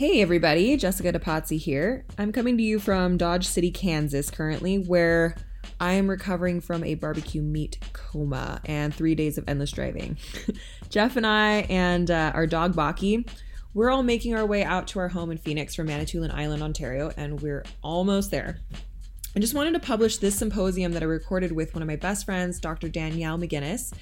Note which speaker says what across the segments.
Speaker 1: Hey everybody, Jessica DePazzi here. I'm coming to you from Dodge City, Kansas currently, where I am recovering from a barbecue meat coma and three days of endless driving. Jeff and I and uh, our dog Baki, we're all making our way out to our home in Phoenix from Manitoulin Island, Ontario, and we're almost there. I just wanted to publish this symposium that I recorded with one of my best friends, Dr. Danielle McGinnis,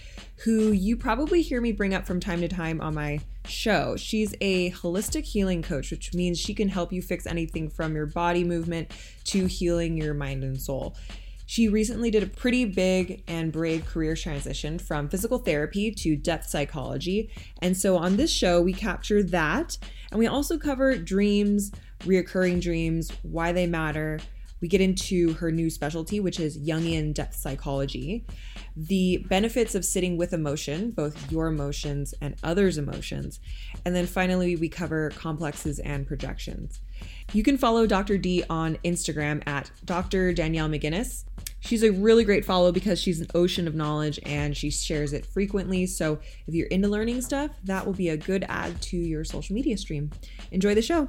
Speaker 1: who you probably hear me bring up from time to time on my show. She's a holistic healing coach, which means she can help you fix anything from your body movement to healing your mind and soul. She recently did a pretty big and brave career transition from physical therapy to depth psychology. And so on this show, we capture that. And we also cover dreams, reoccurring dreams, why they matter we get into her new specialty, which is Jungian depth psychology, the benefits of sitting with emotion, both your emotions and others' emotions. And then finally, we cover complexes and projections. You can follow Dr. D on Instagram at Dr. Danielle McGinnis. She's a really great follow because she's an ocean of knowledge and she shares it frequently. So if you're into learning stuff, that will be a good add to your social media stream. Enjoy the show.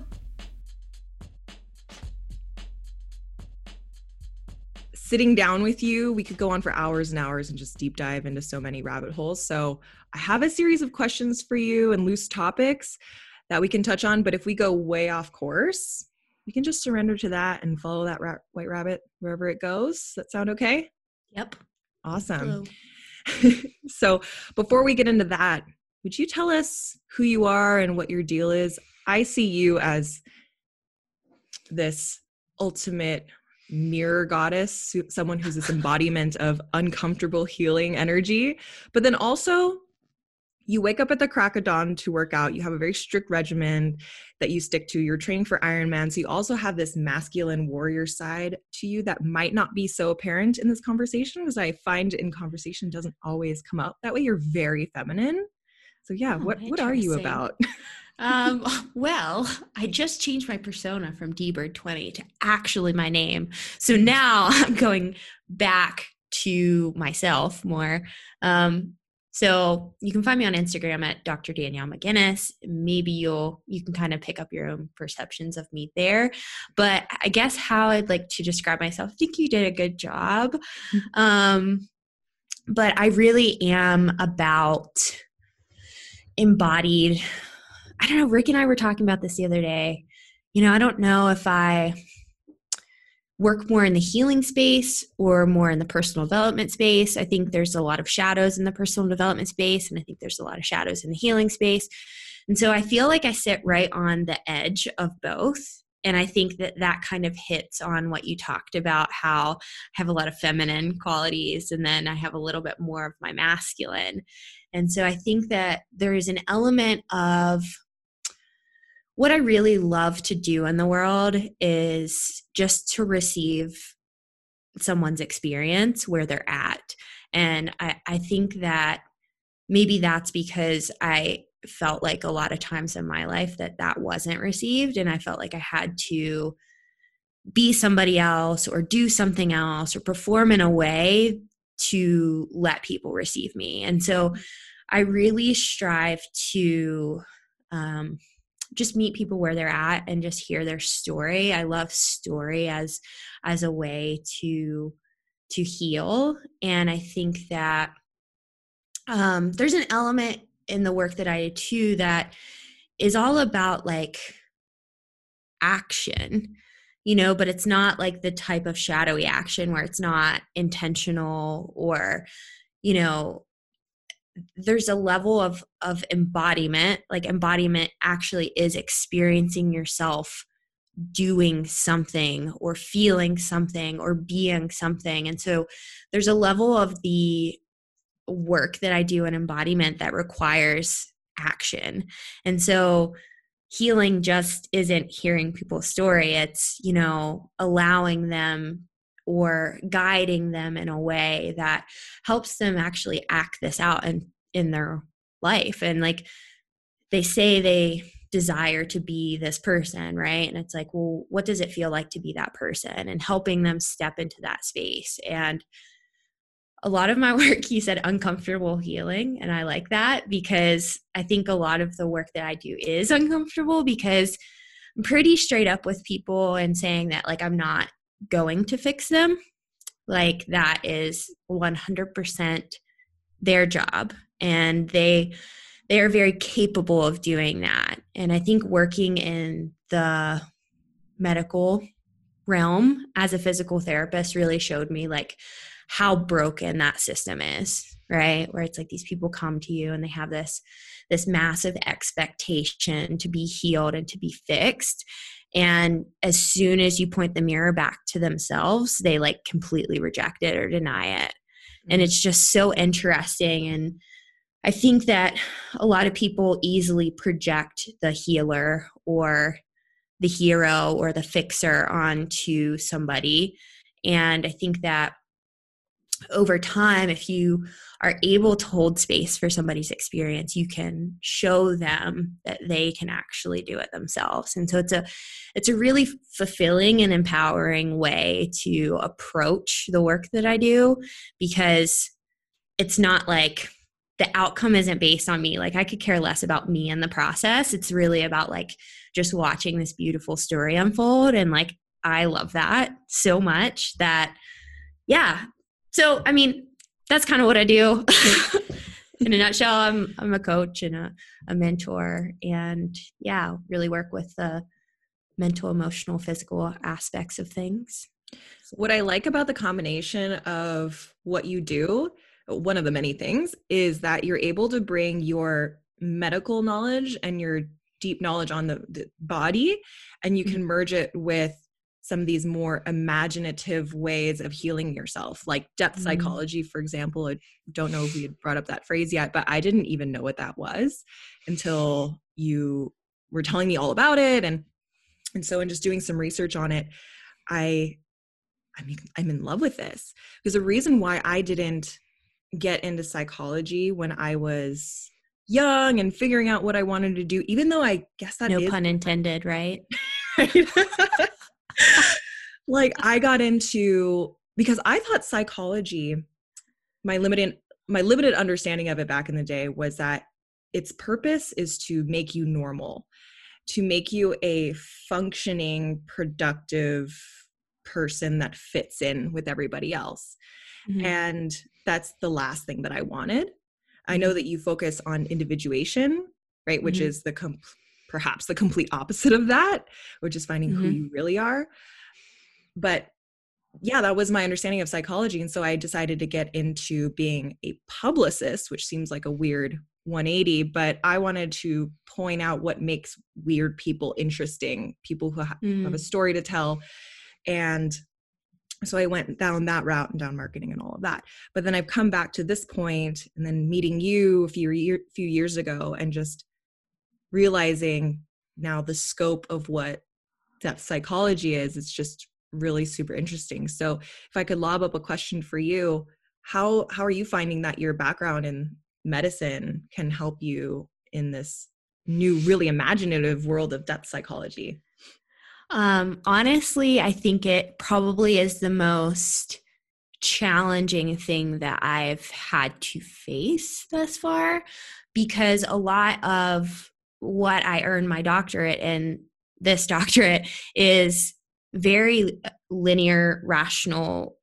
Speaker 1: Sitting down with you, we could go on for hours and hours and just deep dive into so many rabbit holes. So, I have a series of questions for you and loose topics that we can touch on. But if we go way off course, we can just surrender to that and follow that ra- white rabbit wherever it goes. Does that sound okay?
Speaker 2: Yep.
Speaker 1: Awesome. so, before we get into that, would you tell us who you are and what your deal is? I see you as this ultimate mirror goddess, someone who's this embodiment of uncomfortable healing energy. But then also, you wake up at the crack of dawn to work out. You have a very strict regimen that you stick to. You're training for Ironman. So you also have this masculine warrior side to you that might not be so apparent in this conversation, because I find in conversation doesn't always come up. That way you're very feminine. So yeah, oh, what what are you about?
Speaker 2: um, well, I just changed my persona from dbird20 to actually my name. So now I'm going back to myself more. Um, so you can find me on Instagram at Dr. Danielle McGinnis. Maybe you'll you can kind of pick up your own perceptions of me there. But I guess how I'd like to describe myself, I think you did a good job. Mm-hmm. Um, but I really am about embodied I don't know, Rick and I were talking about this the other day. You know, I don't know if I work more in the healing space or more in the personal development space. I think there's a lot of shadows in the personal development space, and I think there's a lot of shadows in the healing space. And so I feel like I sit right on the edge of both. And I think that that kind of hits on what you talked about how I have a lot of feminine qualities and then I have a little bit more of my masculine. And so I think that there is an element of what I really love to do in the world is just to receive someone's experience where they're at. And I, I think that maybe that's because I felt like a lot of times in my life that that wasn't received. And I felt like I had to be somebody else or do something else or perform in a way to let people receive me. And so I really strive to um, just meet people where they're at and just hear their story. I love story as as a way to to heal. And i think that um there's an element in the work that i do too that is all about like action you know but it's not like the type of shadowy action where it's not intentional or you know there's a level of of embodiment like embodiment actually is experiencing yourself doing something or feeling something or being something. And so there's a level of the work that I do in embodiment that requires action. And so healing just isn't hearing people's story. It's you know allowing them or guiding them in a way that helps them actually act this out in, in their life. And like they say they desire to be this person right? And it's like well what does it feel like to be that person? And helping them step into that space. And a lot of my work he said uncomfortable healing. And i like that because i think a lot of the work that i do is uncomfortable because I'm pretty straight up with people and saying that like I'm not going to fix them. Like that is 100% their job and they they are very capable of doing that. And I think working in the medical realm as a physical therapist really showed me like how broken that system is, right? Where it's like these people come to you and they have this this massive expectation to be healed and to be fixed. And as soon as you point the mirror back to themselves, they like completely reject it or deny it. Mm-hmm. And it's just so interesting. And I think that a lot of people easily project the healer or the hero or the fixer onto somebody. And I think that over time, if you are able to hold space for somebody's experience, you can show them that they can actually do it themselves. And so it's a it's a really fulfilling and empowering way to approach the work that I do because it's not like the outcome isn't based on me. Like I could care less about me and the process. It's really about like just watching this beautiful story unfold and like I love that so much that yeah, so, I mean, that's kind of what I do. in a nutshell, I'm I'm a coach and a, a mentor, and yeah, really work with the mental, emotional, physical aspects of things.
Speaker 1: What I like about the combination of what you do, one of the many things, is that you're able to bring your medical knowledge and your deep knowledge on the, the body, and you can mm-hmm. merge it with some of these more imaginative ways of healing yourself, like depth mm-hmm. psychology, for example. I don't know if we had brought up that phrase yet, but I didn't even know what that was until you were telling me all about it. And and so in just doing some research on it, I I mean I'm in love with this. Because the reason why I didn't get into psychology when I was young and figuring out what I wanted to do, even though I guess that
Speaker 2: no pun intended, right?
Speaker 1: like I got into because I thought psychology, my limited my limited understanding of it back in the day was that its purpose is to make you normal, to make you a functioning, productive person that fits in with everybody else. Mm-hmm. And that's the last thing that I wanted. I know mm-hmm. that you focus on individuation, right, which mm-hmm. is the com- perhaps the complete opposite of that, which is finding mm-hmm. who you really are. But yeah, that was my understanding of psychology. And so I decided to get into being a publicist, which seems like a weird 180, but I wanted to point out what makes weird people interesting, people who ha- mm. have a mm. story to tell. And so I went down that route and down marketing and all of that. But then I've come back to this point and then meeting you a few, year, few years ago and just realizing now the scope of what depth psychology is it's just really super interesting. So if i could lob up a question for you how how are you finding that your background in medicine can help you in this new really imaginative world of depth psychology?
Speaker 2: Um honestly i think it probably is the most challenging thing that i've had to face thus far because a lot of what I earned my doctorate in this doctorate is very linear, rational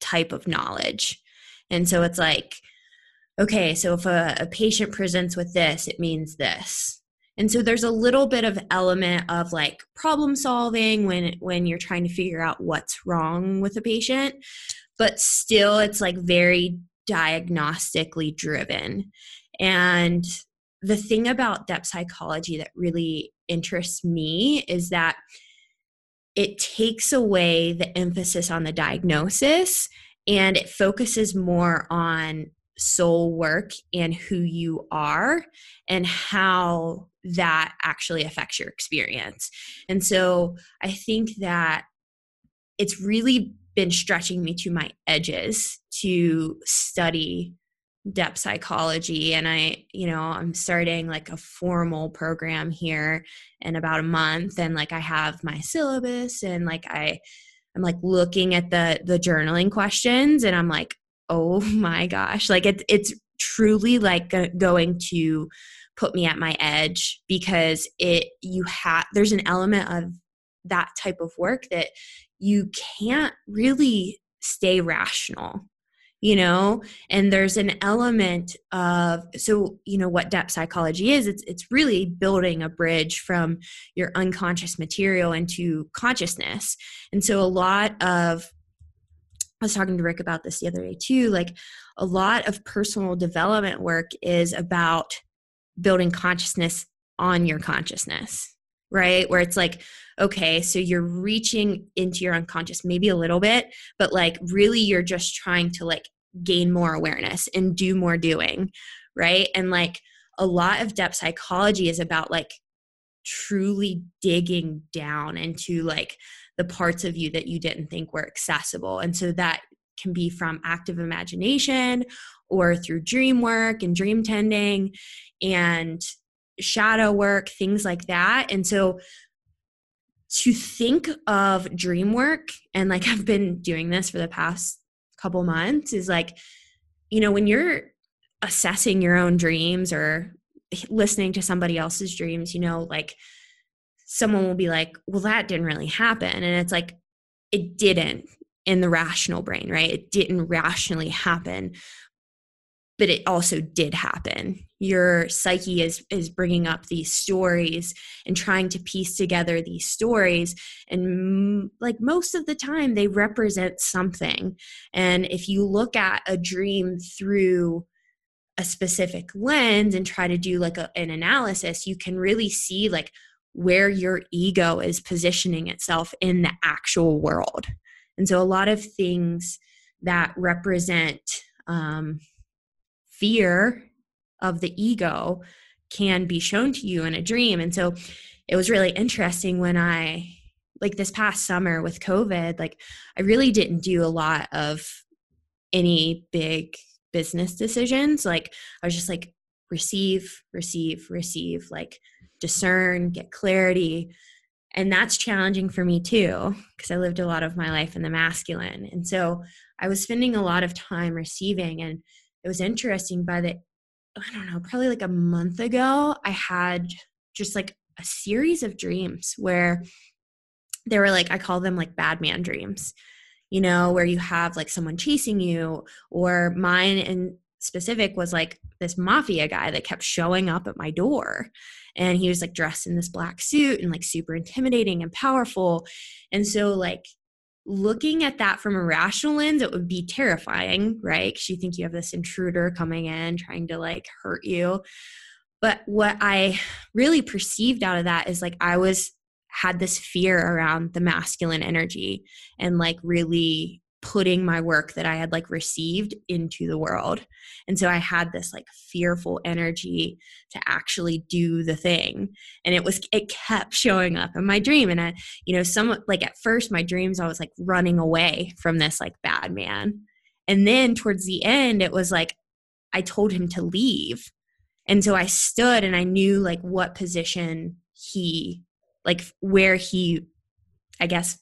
Speaker 2: type of knowledge. And so it's like, okay, so if a, a, patient presents with this, it means this. And so there's a little bit of element of like problem solving when when you're trying to figure out what's wrong with a patient, but still it's like very diagnostically driven. And the thing about depth psychology that really interests me is that it takes away the emphasis on the diagnosis and it focuses more on soul work and who you are and how that actually affects your experience. And so I think that it's really been stretching me to my edges to study depth psychology and i you know i'm starting like a formal program here in about a month and like i have my syllabus and like i i'm like looking at the the journaling questions and i'm like oh my gosh like it's it's truly like going to put me at my edge because it you have there's an element of that type of work that you can't really stay rational you know? And there's an element of so you know what depth psychology is it's it's really building a bridge from your unconscious material into consciousness. And so a lot of I was talking to Rick about this the other day too like a lot of personal development work is about building consciousness on your consciousness right? Where it's like okay so you're reaching into your unconscious maybe a little bit but like really you're just trying to like gain more awareness and do more doing right? And like a lot of depth psychology is about like truly digging down into like the parts of you that you didn't think were accessible. And so that can be from active imagination or through dream work and dream tending and shadow work things like that. And so to think of dream work and like I've been doing this for the past couple months is like you know when you're assessing your own dreams or listening to somebody else's dreams you know like someone will be like well that didn't really happen. And it's like it didn't in the rational brain right? It didn't rationally happen but it also did happen your psyche is is bringing up these stories and trying to piece together these stories. And m- like most of the time they represent something. And if you look at a dream through a specific lens and try to do like a, an analysis you can really see like where your ego is positioning itself in the actual world. And so a lot of things that represent um, fear of the ego can be shown to you in a dream. And so it was really interesting when I, like this past summer with COVID, like I really didn't do a lot of any big business decisions. Like I was just like, receive, receive, receive, like discern, get clarity. And that's challenging for me too, because I lived a lot of my life in the masculine. And so I was spending a lot of time receiving. And it was interesting by the I don't know, probably like a month ago, I had just like a series of dreams where they were like, I call them like bad man dreams, you know, where you have like someone chasing you, or mine in specific was like this mafia guy that kept showing up at my door. And he was like dressed in this black suit and like super intimidating and powerful. And so, like, looking at that from a rational lens, it would be terrifying, right? Because you think you have this intruder coming in trying to like hurt you. But what I really perceived out of that is like I was had this fear around the masculine energy and like really putting my work that I had like received into the world. And so I had this like fearful energy to actually do the thing. And it was it kept showing up in my dream and I you know some like at first my dreams I was like running away from this like bad man. And then towards the end it was like I told him to leave. And so I stood and I knew like what position he like where he I guess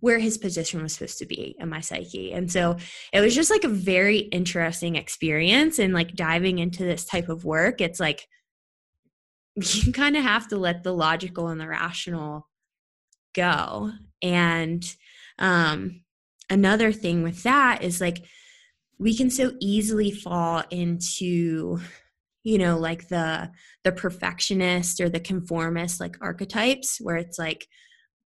Speaker 2: where his position was supposed to be in my psyche. And so it was just like a very interesting experience and like diving into this type of work. It's like you kind of have to let the logical and the rational go. And um another thing with that is like we can so easily fall into you know like the the perfectionist or the conformist like archetypes where it's like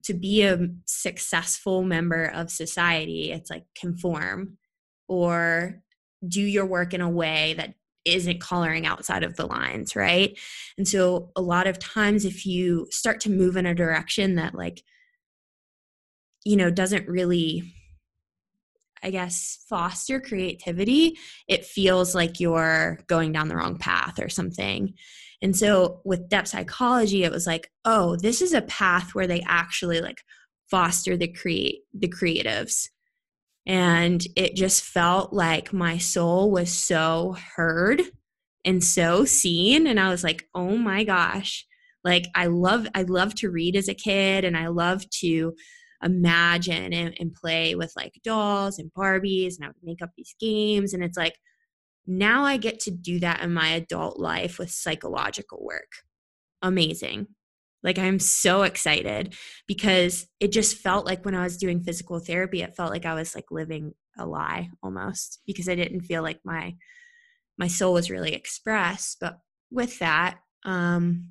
Speaker 2: to be a successful member of society it's like conform or do your work in a way that isn't coloring outside of the lines right? And so a lot of times if you start to move in a direction that like you know doesn't really i guess foster creativity it feels like you're going down the wrong path or something and so with depth psychology, it was like, oh, this is a path where they actually like foster the create the creatives. And it just felt like my soul was so heard and so seen. And I was like, oh my gosh. Like I love I love to read as a kid and I love to imagine and, and play with like dolls and Barbies and I would make up these games. And it's like, now I get to do that in my adult life with psychological work. Amazing. Like I'm so excited because it just felt like when I was doing physical therapy, it felt like I was like living a lie almost because I didn't feel like my my soul was really expressed. But with that, um,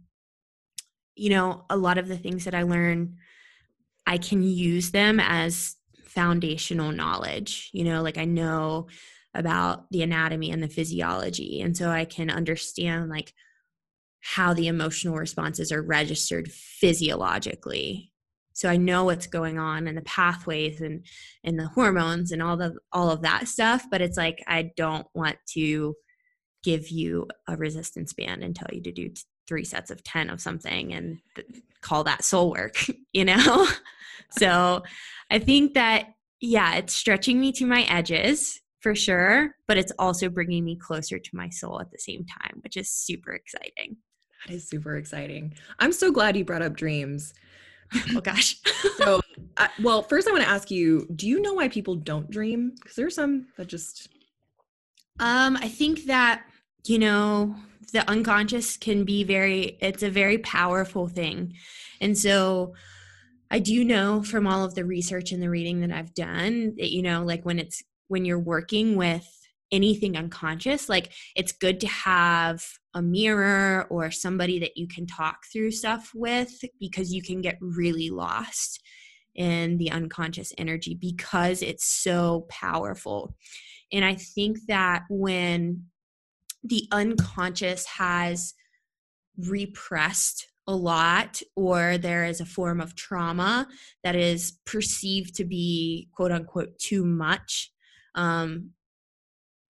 Speaker 2: you know, a lot of the things that I learn, I can use them as foundational knowledge. You know, like I know about the anatomy and the physiology. And so I can understand like how the emotional responses are registered physiologically. So I know what's going on and the pathways and and the hormones and all the all of that stuff, but it's like I don't want to give you a resistance band and tell you to do t- three sets of 10 of something and th- call that soul work, you know? so I think that yeah, it's stretching me to my edges for sure, but it's also bringing me closer to my soul at the same time, which is super exciting.
Speaker 1: That is super exciting. I'm so glad you brought up dreams.
Speaker 2: oh gosh.
Speaker 1: so, uh, well, first I want to ask you, do you know why people don't dream? Because there's some that just
Speaker 2: um I think that you know, the unconscious can be very it's a very powerful thing. And so I do know from all of the research and the reading that I've done that you know like when it's when you're working with anything unconscious like it's good to have a mirror or somebody that you can talk through stuff with because you can get really lost in the unconscious energy because it's so powerful. And i think that when the unconscious has repressed a lot or there is a form of trauma that is perceived to be quote unquote too much um,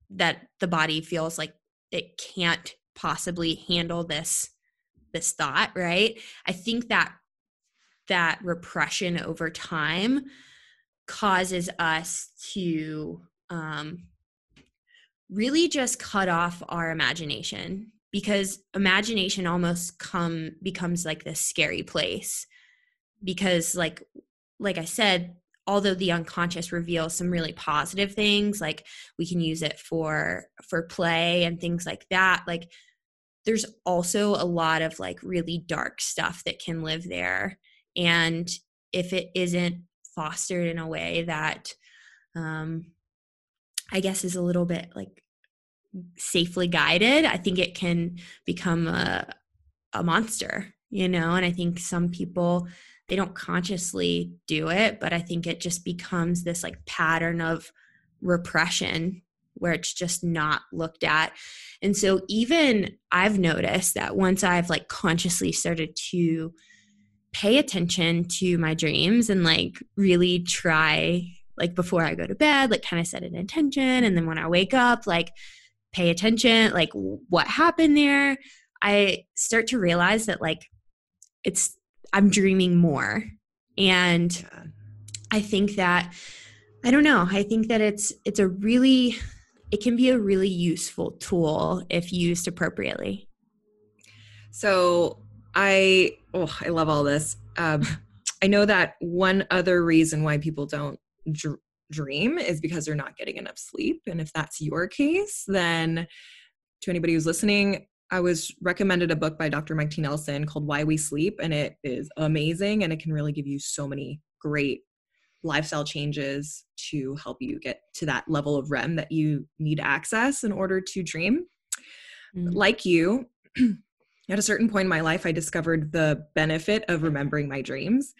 Speaker 2: that the body feels like it can't possibly handle this this thought right? I think that that repression over time causes us to um, really just cut off our imagination because imagination almost come becomes like this scary place because like like i said although the unconscious reveals some really positive things like we can use it for for play and things like that like there's also a lot of like really dark stuff that can live there. And if it isn't fostered in a way that um i guess is a little bit like safely guided i think it can become a a monster you know? And i think some people they don't consciously do it but i think it just becomes this like pattern of repression where it's just not looked at. And so even i've noticed that once i've like consciously started to pay attention to my dreams and like really try like before i go to bed like kind of set an intention and then when i wake up like pay attention like what happened there? I start to realize that like it's I'm dreaming more. And yeah. I think that I don't know, I think that it's it's a really it can be a really useful tool if used appropriately.
Speaker 1: So I oh, I love all this. Um, I know that one other reason why people don't dr- dream is because they're not getting enough sleep. And if that's your case, then to anybody who's listening, I was recommended a book by Dr. Mike T. Nelson called Why We Sleep, and it is amazing and it can really give you so many great lifestyle changes to help you get to that level of REM that you need access in order to dream. Mm-hmm. Like you, at a certain point in my life, I discovered the benefit of remembering my dreams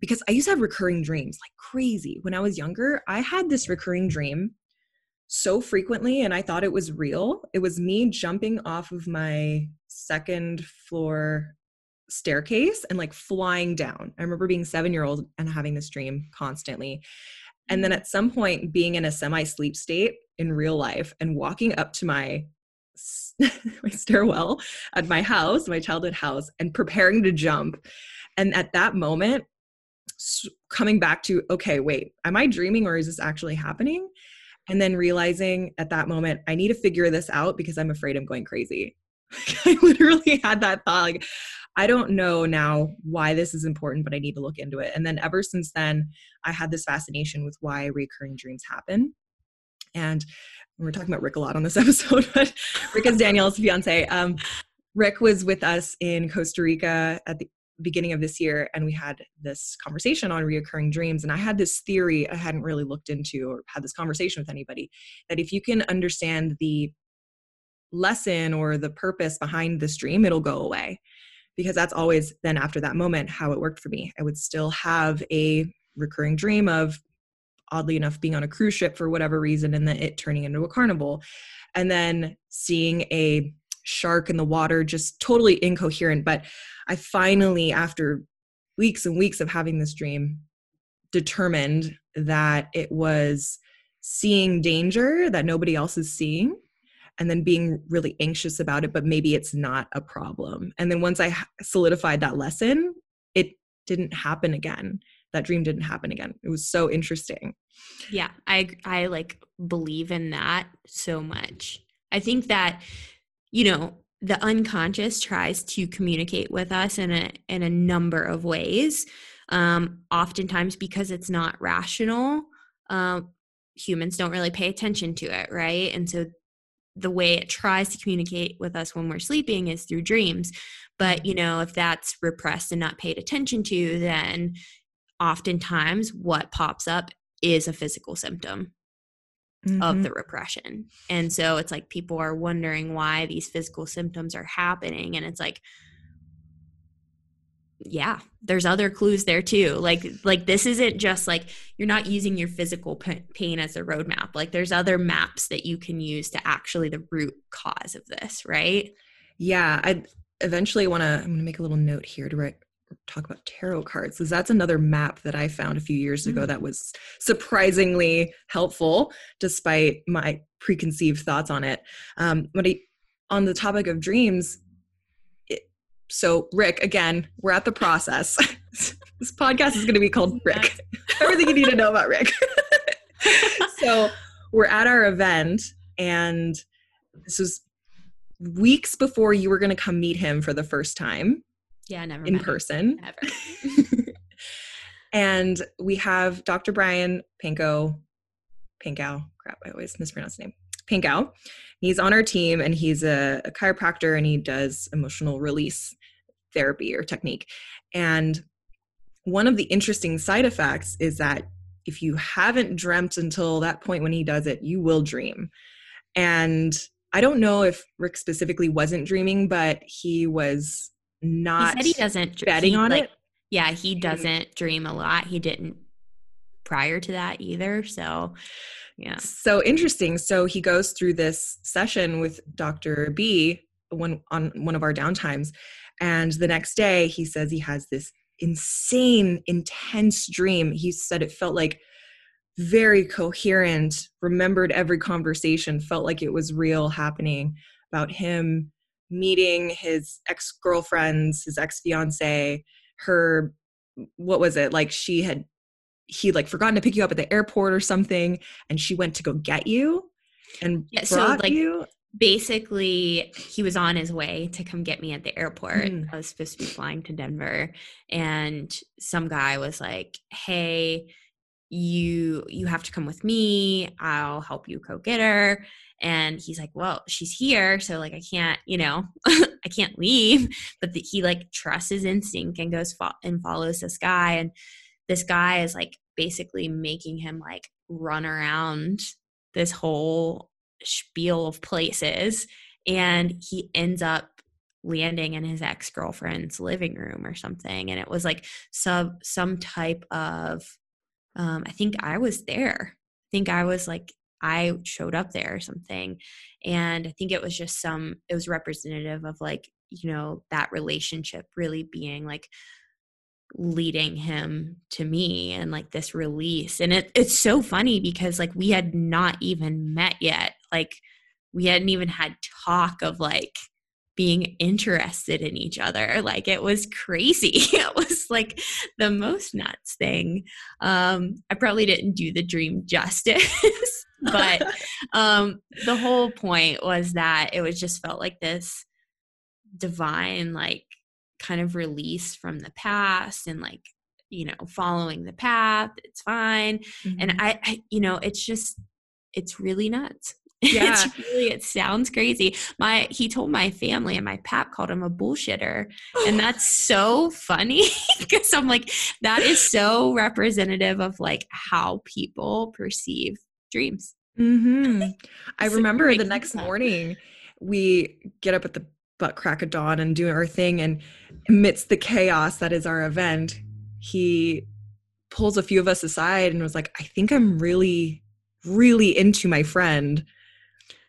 Speaker 1: because I used to have recurring dreams like crazy. When I was younger, I had this recurring dream so frequently and I thought it was real. It was me jumping off of my second floor staircase and like flying down. I remember being 7 year old and having this dream constantly. And then at some point being in a semi sleep state in real life and walking up to my my stairwell at my house, my childhood house and preparing to jump. And at that moment coming back to okay, wait, am I dreaming or is this actually happening? And then realizing at that moment i need to figure this out because i'm afraid i'm going crazy. I literally had that thought like i don't know now why this is important but i need to look into it. And then ever since then i had this fascination with why recurring dreams happen. And we're talking about Rick a lot on this episode, but Rick is Danielle's fiance. Um, Rick was with us in Costa Rica at the beginning of this year, and we had this conversation on reoccurring dreams. And I had this theory I hadn't really looked into or had this conversation with anybody that if you can understand the lesson or the purpose behind this dream, it'll go away. Because that's always then after that moment how it worked for me. I would still have a recurring dream of oddly enough being on a cruise ship for whatever reason and then it turning into a carnival and then seeing a shark in the water just totally incoherent but i finally after weeks and weeks of having this dream determined that it was seeing danger that nobody else is seeing and then being really anxious about it but maybe it's not a problem and then once i solidified that lesson it didn't happen again that dream didn't happen again. It was so interesting.
Speaker 2: Yeah, I I like believe in that so much. I think that you know, the unconscious tries to communicate with us in a in a number of ways. Um oftentimes because it's not rational. Um humans don't really pay attention to it, right? And so the way it tries to communicate with us when we're sleeping is through dreams but you know if that's repressed and not paid attention to then oftentimes what pops up is a physical symptom mm-hmm. of the repression. And so it's like people are wondering why these physical symptoms are happening. And it's like, yeah there's other clues there too like like this isn't just like you're not using your physical pain as a roadmap like there's other maps that you can use to actually the root cause of this right
Speaker 1: yeah i eventually want to i'm going to make a little note here to write talk about tarot cards because that's another map that I found a few years ago mm. that was surprisingly helpful despite my preconceived thoughts on it. Um, but I, on the topic of dreams, it, so Rick, again, we're at the process. this podcast is going to be called Rick. Everything you need to know about Rick. so we're at our event, and this was weeks before you were going to come meet him for the first time
Speaker 2: yeah, never
Speaker 1: in person. Never. and we have Dr. Brian Pinko, Pinkow. Crap, I always mispronounce his name. Pinkow. He's on our team and he's a, a chiropractor and he does emotional release therapy or technique. And one of the interesting side effects is that if you haven't dreamt until that point when he does it, you will dream. And I don't know if Rick specifically wasn't dreaming, but he was not
Speaker 2: he said he doesn't
Speaker 1: betting he, on like, it.
Speaker 2: Yeah, he doesn't dream a lot. He didn't prior to that either. So, yeah.
Speaker 1: So interesting. So he goes through this session with Dr. B one on one of our downtimes and the next day he says he has this insane intense dream. He said it felt like very coherent, remembered every conversation, felt like it was real happening about him meeting his ex girlfriends, his ex fiance, her, what was it? Like she had, he like forgotten to pick you up at the airport or something, and she went to go get you and yeah, brought so like, you.
Speaker 2: Basically, he was on his way to come get me at the airport. Mm. I was supposed to be flying to Denver, and some guy was like, "Hey, you you have to come with me. I'll help you go get her." And he's like well she's here so like i can't you know i can't leave. But the, he like trusts his instinct and goes fo- and follows this guy and this guy is like basically making him like run around this whole spiel of places and he ends up landing in his ex-girlfriend's living room or something and it was like some some type of um i think i was there. I think i was like I showed up there or something. And I think it was just some, it was representative of like, you know, that relationship really being like leading him to me and like this release. And it, it's so funny because like we had not even met yet. Like we hadn't even had talk of like, being interested in each other. Like it was crazy. it was like the most nuts thing. Um, I probably didn't do the dream justice, but um, the whole point was that it was just felt like this divine, like kind of release from the past and like you know following the path it's fine mm-hmm. and I, I you know it's just it's really nuts Yeah. it's really it sounds crazy. My he told my family and my pap called him a bullshitter. and that's so funny because I'm like, that is so representative of like how people perceive dreams.
Speaker 1: Mm-hmm. I remember the next morning we get up at the butt crack of dawn and do our thing and amidst the chaos that is our event, he pulls a few of us aside and was like, I think I'm really, really into my friend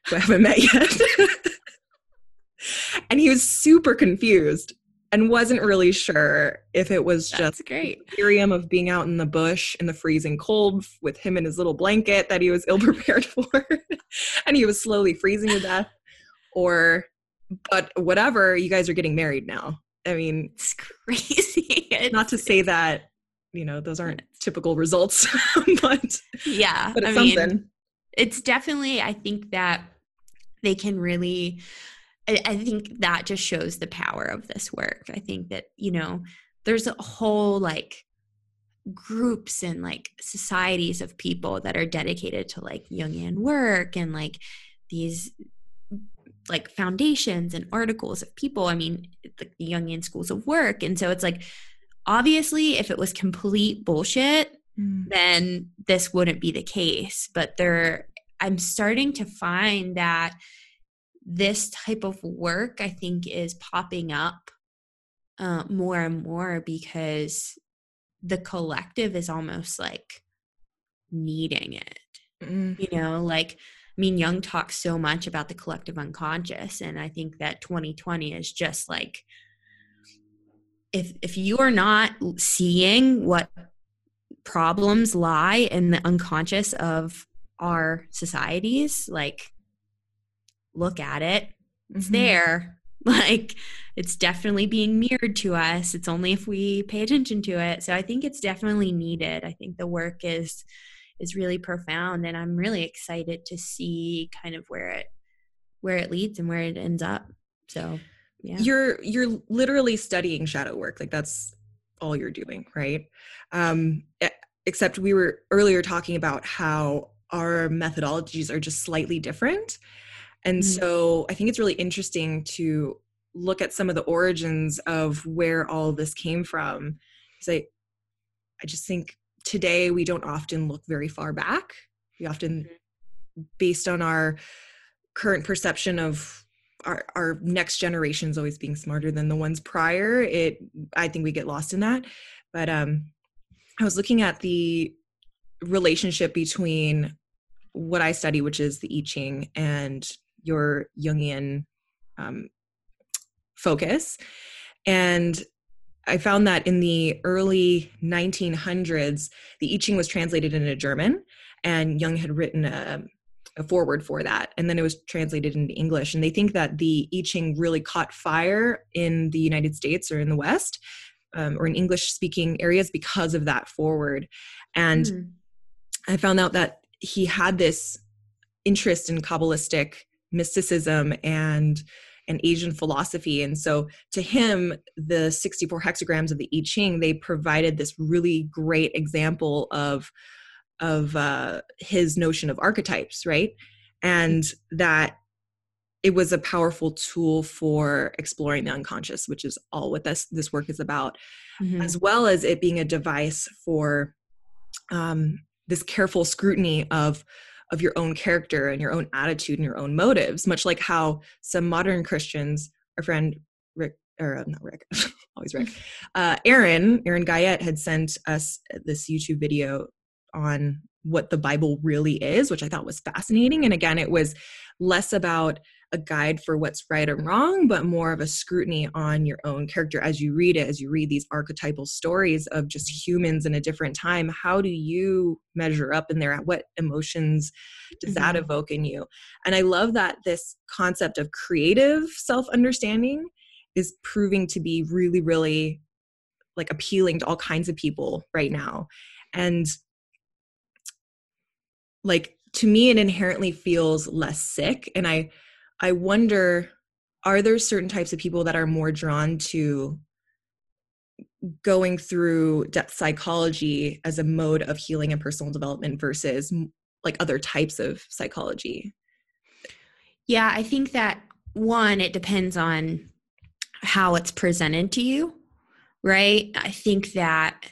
Speaker 1: who I haven't met yet. and he was super confused and wasn't really sure if it was
Speaker 2: That's
Speaker 1: just
Speaker 2: great.
Speaker 1: delirium of being out in the bush in the freezing cold with him in his little blanket that he was ill prepared for and he was slowly freezing to death. Or but whatever you guys are getting married now. I mean
Speaker 2: it's crazy. It's,
Speaker 1: not to say that you know those aren't typical results but
Speaker 2: yeah
Speaker 1: but it's
Speaker 2: I
Speaker 1: something.
Speaker 2: mean, it's definitely i think that they can really I, I think that just shows the power of this work i think that you know there's a whole like groups and like societies of people that are dedicated to like Jungian work and like these like foundations and articles of people. I mean, like the Jungian schools of work. And so it's like, obviously, if it was complete bullshit, mm. then this wouldn't be the case. But there, I'm starting to find that this type of work, I think, is popping up uh, more and more because the collective is almost like needing it. Mm. You know, like, I mean, Jung talks so much about the collective unconscious, and I think that 2020 is just like if if you are not seeing what problems lie in the unconscious of our societies, like look at it. It's mm-hmm. there. Like it's definitely being mirrored to us. It's only if we pay attention to it. So I think it's definitely needed. I think the work is is really profound and I'm really excited to see kind of where it where it leads and where it ends up. So yeah.
Speaker 1: You're you're literally studying shadow work. Like that's all you're doing, right? Um except we were earlier talking about how our methodologies are just slightly different and mm-hmm. so I think it's really interesting to look at some of the origins of where all this came from. Because I, I just think today we don't often look very far back. We often, mm-hmm. based on our current perception of our, our next generations always being smarter than the ones prior, it I think we get lost in that. But um, I was looking at the relationship between what I study, which is the I Ching, and your Jungian um, focus. And I found that in the early 1900s, the I Ching was translated into German, and Jung had written a, a, foreword for that. And then it was translated into English. And they think that the I Ching really caught fire in the United States or in the West um, or in English speaking areas because of that foreword. And mm. I found out that he had this interest in Kabbalistic mysticism and and Asian philosophy. And so to him, the 64 hexagrams of the I Ching, they provided this really great example of of uh, his notion of archetypes, right? And that it was a powerful tool for exploring the unconscious, which is all what this this work is about, mm-hmm. as well as it being a device for um, this careful scrutiny of of your own character and your own attitude and your own motives, much like how some modern Christians, our friend Rick, or uh, not Rick, always Rick, uh, Aaron, Aaron Guyette had sent us this YouTube video on what the Bible really is, which I thought was fascinating. And again, it was less about a guide for what's right or wrong, but more of a scrutiny on your own character as you read it, as you read these archetypal stories of just humans in a different time. How do you measure up in there? What emotions does mm-hmm. that evoke in you? And I love that this concept of creative self understanding is proving to be really, really like appealing to all kinds of people right now. And like to me, it inherently feels less sick. And I, I wonder are there certain types of people that are more drawn to going through depth psychology as a mode of healing and personal development versus like other types of psychology?
Speaker 2: Yeah, I think that one, it depends on how it's presented to you, right? I think that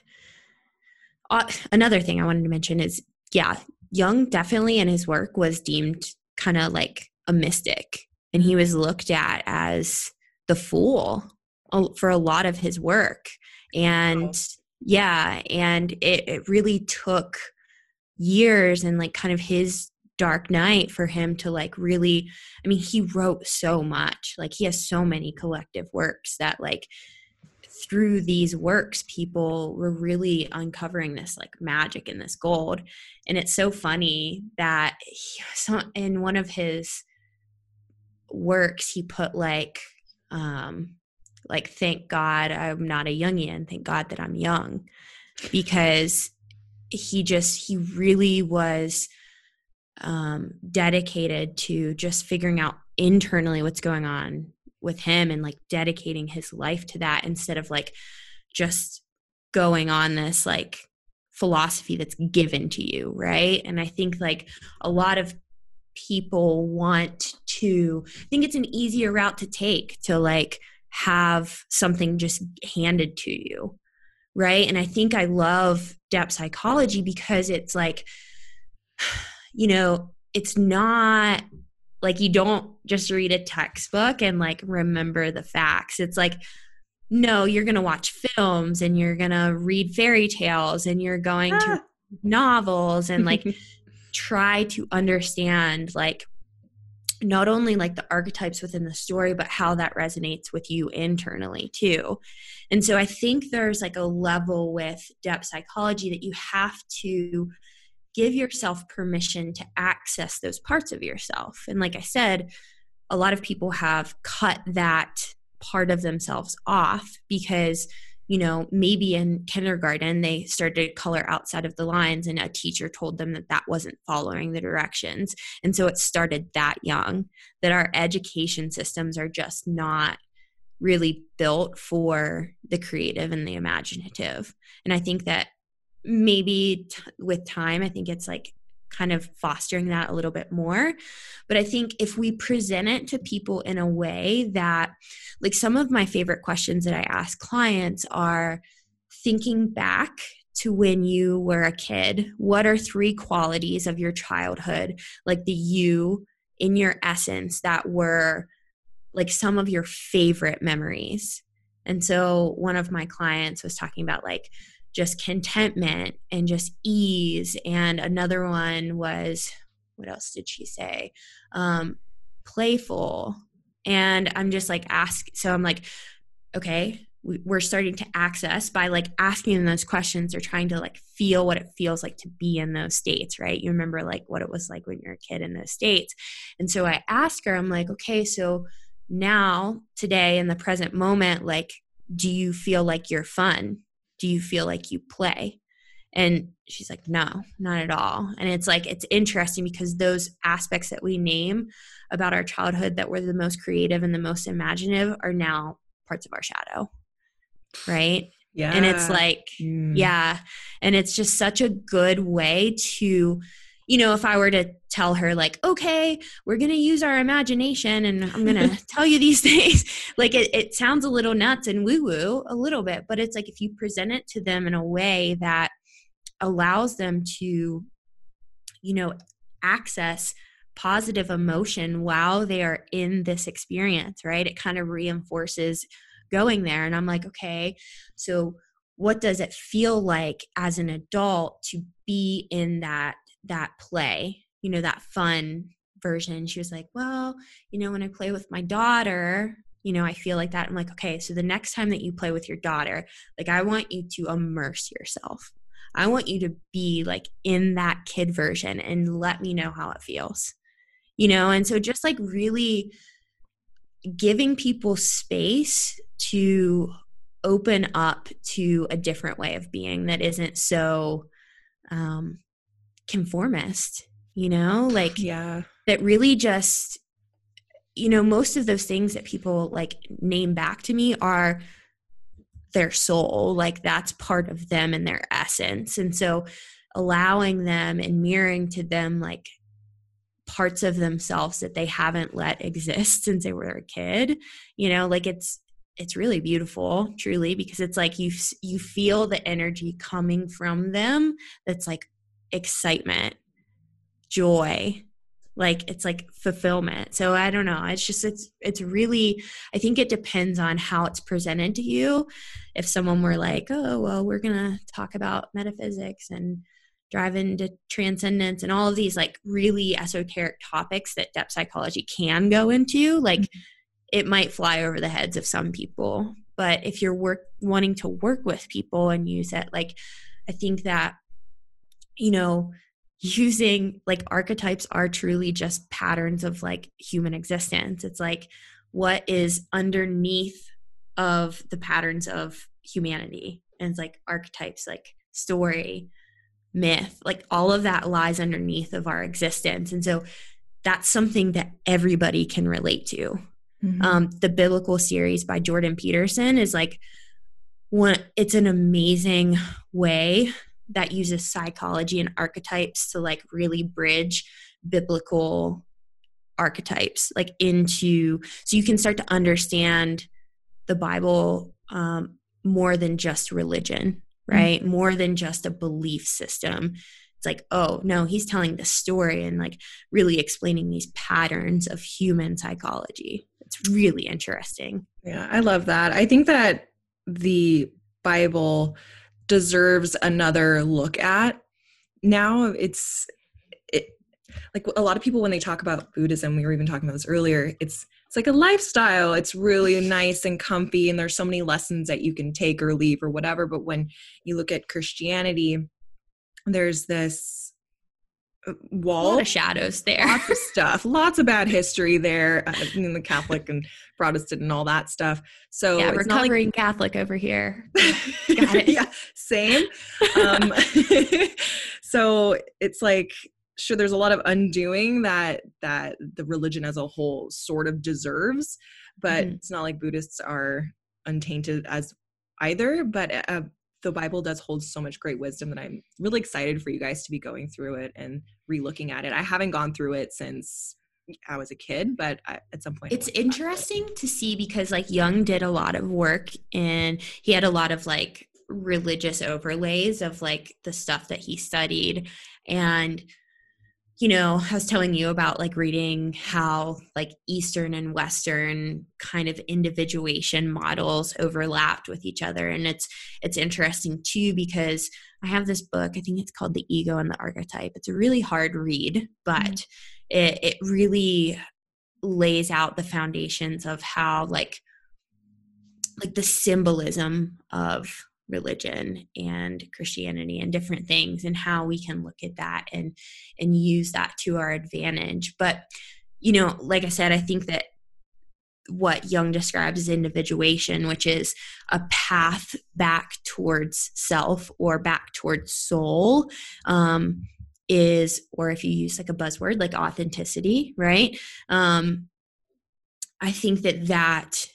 Speaker 2: uh, another thing I wanted to mention is yeah, Jung definitely in his work was deemed kind of like a mystic, and he was looked at as the fool for a lot of his work. And yeah, and it, it really took years and like kind of his dark night for him to like really i mean he wrote so much. Like he has so many collective works that like through these works people were really uncovering this like magic and this gold. And it's so funny that he, so in one of his works he put like um like thank god i'm not a jungian thank god that i'm Jung because he just he really was um, dedicated to just figuring out internally what's going on with him and like dedicating his life to that instead of like just going on this like philosophy that's given to you right? And i think like a lot of people want to I think it's an easier route to take to like have something just handed to you right and i think i love depth psychology because it's like you know, it's not like you don't just read a textbook and like remember the facts. It's like, no, you're going to watch films and you're going to read fairy tales and you're going ah. to novels and like try to understand like not only like the archetypes within the story but how that resonates with you internally too and so i think there's like a level with depth psychology that you have to give yourself permission to access those parts of yourself. And like I said, a lot of people have cut that part of themselves off because you know maybe in kindergarten they started color outside of the lines and a teacher told them that that wasn't following the directions. And so it started that young that our education systems are just not really built for the creative and the imaginative. And i think that maybe t- with time i think it's like kind of fostering that a little bit more. But i think if we present it to people in a way that like some of my favorite questions that i ask clients are thinking back to when you were a kid what are three qualities of your childhood like the you in your essence that were like some of your favorite memories? And so one of my clients was talking about like just contentment and just ease. And another one was, what else did she say? Um, playful. And I'm just like, ask. So I'm like, okay, we're starting to access by like asking those questions or trying to like feel what it feels like to be in those states right you remember like what it was like when you're a kid in those states and so i ask her i'm like okay so now today in the present moment like do you feel like you're fun do you feel like you play? And she's like no not at all. And it's like it's interesting because those aspects that we name about our childhood that were the most creative and the most imaginative are now parts of our shadow right? Yeah and it's like mm. yeah. And it's just such a good way to you know, if I were to tell her, like, okay, we're going to use our imagination and I'm going to tell you these things, like it, it sounds a little nuts and woo woo a little bit, but it's like if you present it to them in a way that allows them to, you know, access positive emotion while they are in this experience, right? It kind of reinforces going there. And I'm like, okay, so what does it feel like as an adult to be in that that play, you know, that fun version. She was like, Well, you know, when I play with my daughter, you know, I feel like that. I'm like, okay, so the next time that you play with your daughter, like, I want you to immerse yourself. I want you to be like in that kid version and let me know how it feels, you know? And so just like really giving people space to open up to a different way of being that isn't so um, conformist, you know, like
Speaker 1: yeah,
Speaker 2: that really just you know, most of those things that people like name back to me are their soul, like that's part of them and their essence. And so allowing them and mirroring to them like parts of themselves that they haven't let exist since they were a kid you know like it's it's really beautiful truly because it's like you you feel the energy coming from them that's like excitement joy like it's like fulfillment. So i don't know. It's just it's it's really i think it depends on how it's presented to you. If someone were like oh well we're gonna talk about metaphysics and drive into transcendence and all of these like really esoteric topics that depth psychology can go into like mm-hmm. it might fly over the heads of some people. But if you're work wanting to work with people and use it like i think that you know using like archetypes are truly just patterns of like human existence. It's like what is underneath of the patterns of humanity. And it's like archetypes like story myth like all of that lies underneath of our existence. And so that's something that everybody can relate to. Mm-hmm. um, the biblical series by jordan peterson is like one it's an amazing way that uses psychology and archetypes to like really bridge biblical archetypes like into so you can start to understand the bible um, more than just religion right? Mm-hmm. more than just a belief system. It's like oh no he's telling the story and like really explaining these patterns of human psychology. It's really interesting.
Speaker 1: Yeah i love that. I think that the bible deserves another look at. Now it's it, like a lot of people when they talk about buddhism we were even talking about this earlier it's it's like a lifestyle. It's really nice and comfy and there's so many lessons that you can take or leave or whatever. But when you look at christianity there's this wall.
Speaker 2: A lot of shadows there.
Speaker 1: Lots of stuff. Lots of bad history there uh, in the catholic and protestant and all that stuff. So
Speaker 2: yeah recovering like, catholic over here.
Speaker 1: Got it. Yeah same. Um, so it's like sure there's a lot of undoing that that the religion as a whole sort of deserves but mm-hmm. it's not like buddhists are untainted as either but uh, the Bible does hold so much great wisdom that I'm really excited for you guys to be going through it and relooking at it. I haven't gone through it since I was a kid, but I, at some point
Speaker 2: it's interesting it. to see because like Jung did a lot of work and he had a lot of like religious overlays of like the stuff that he studied and you know, I was telling you about like reading how like Eastern and Western kind of individuation models overlapped with each other. And it's it's interesting too because I have this book, I think it's called The Ego and the Archetype. It's a really hard read, but mm-hmm. it, it really lays out the foundations of how like like the symbolism of religion and christianity and different things and how we can look at that and and use that to our advantage but you know like i said i think that what Jung describes as individuation, which is a path back towards self or back towards soul, um, is, or if you use like a buzzword like authenticity, right? Um, I think that that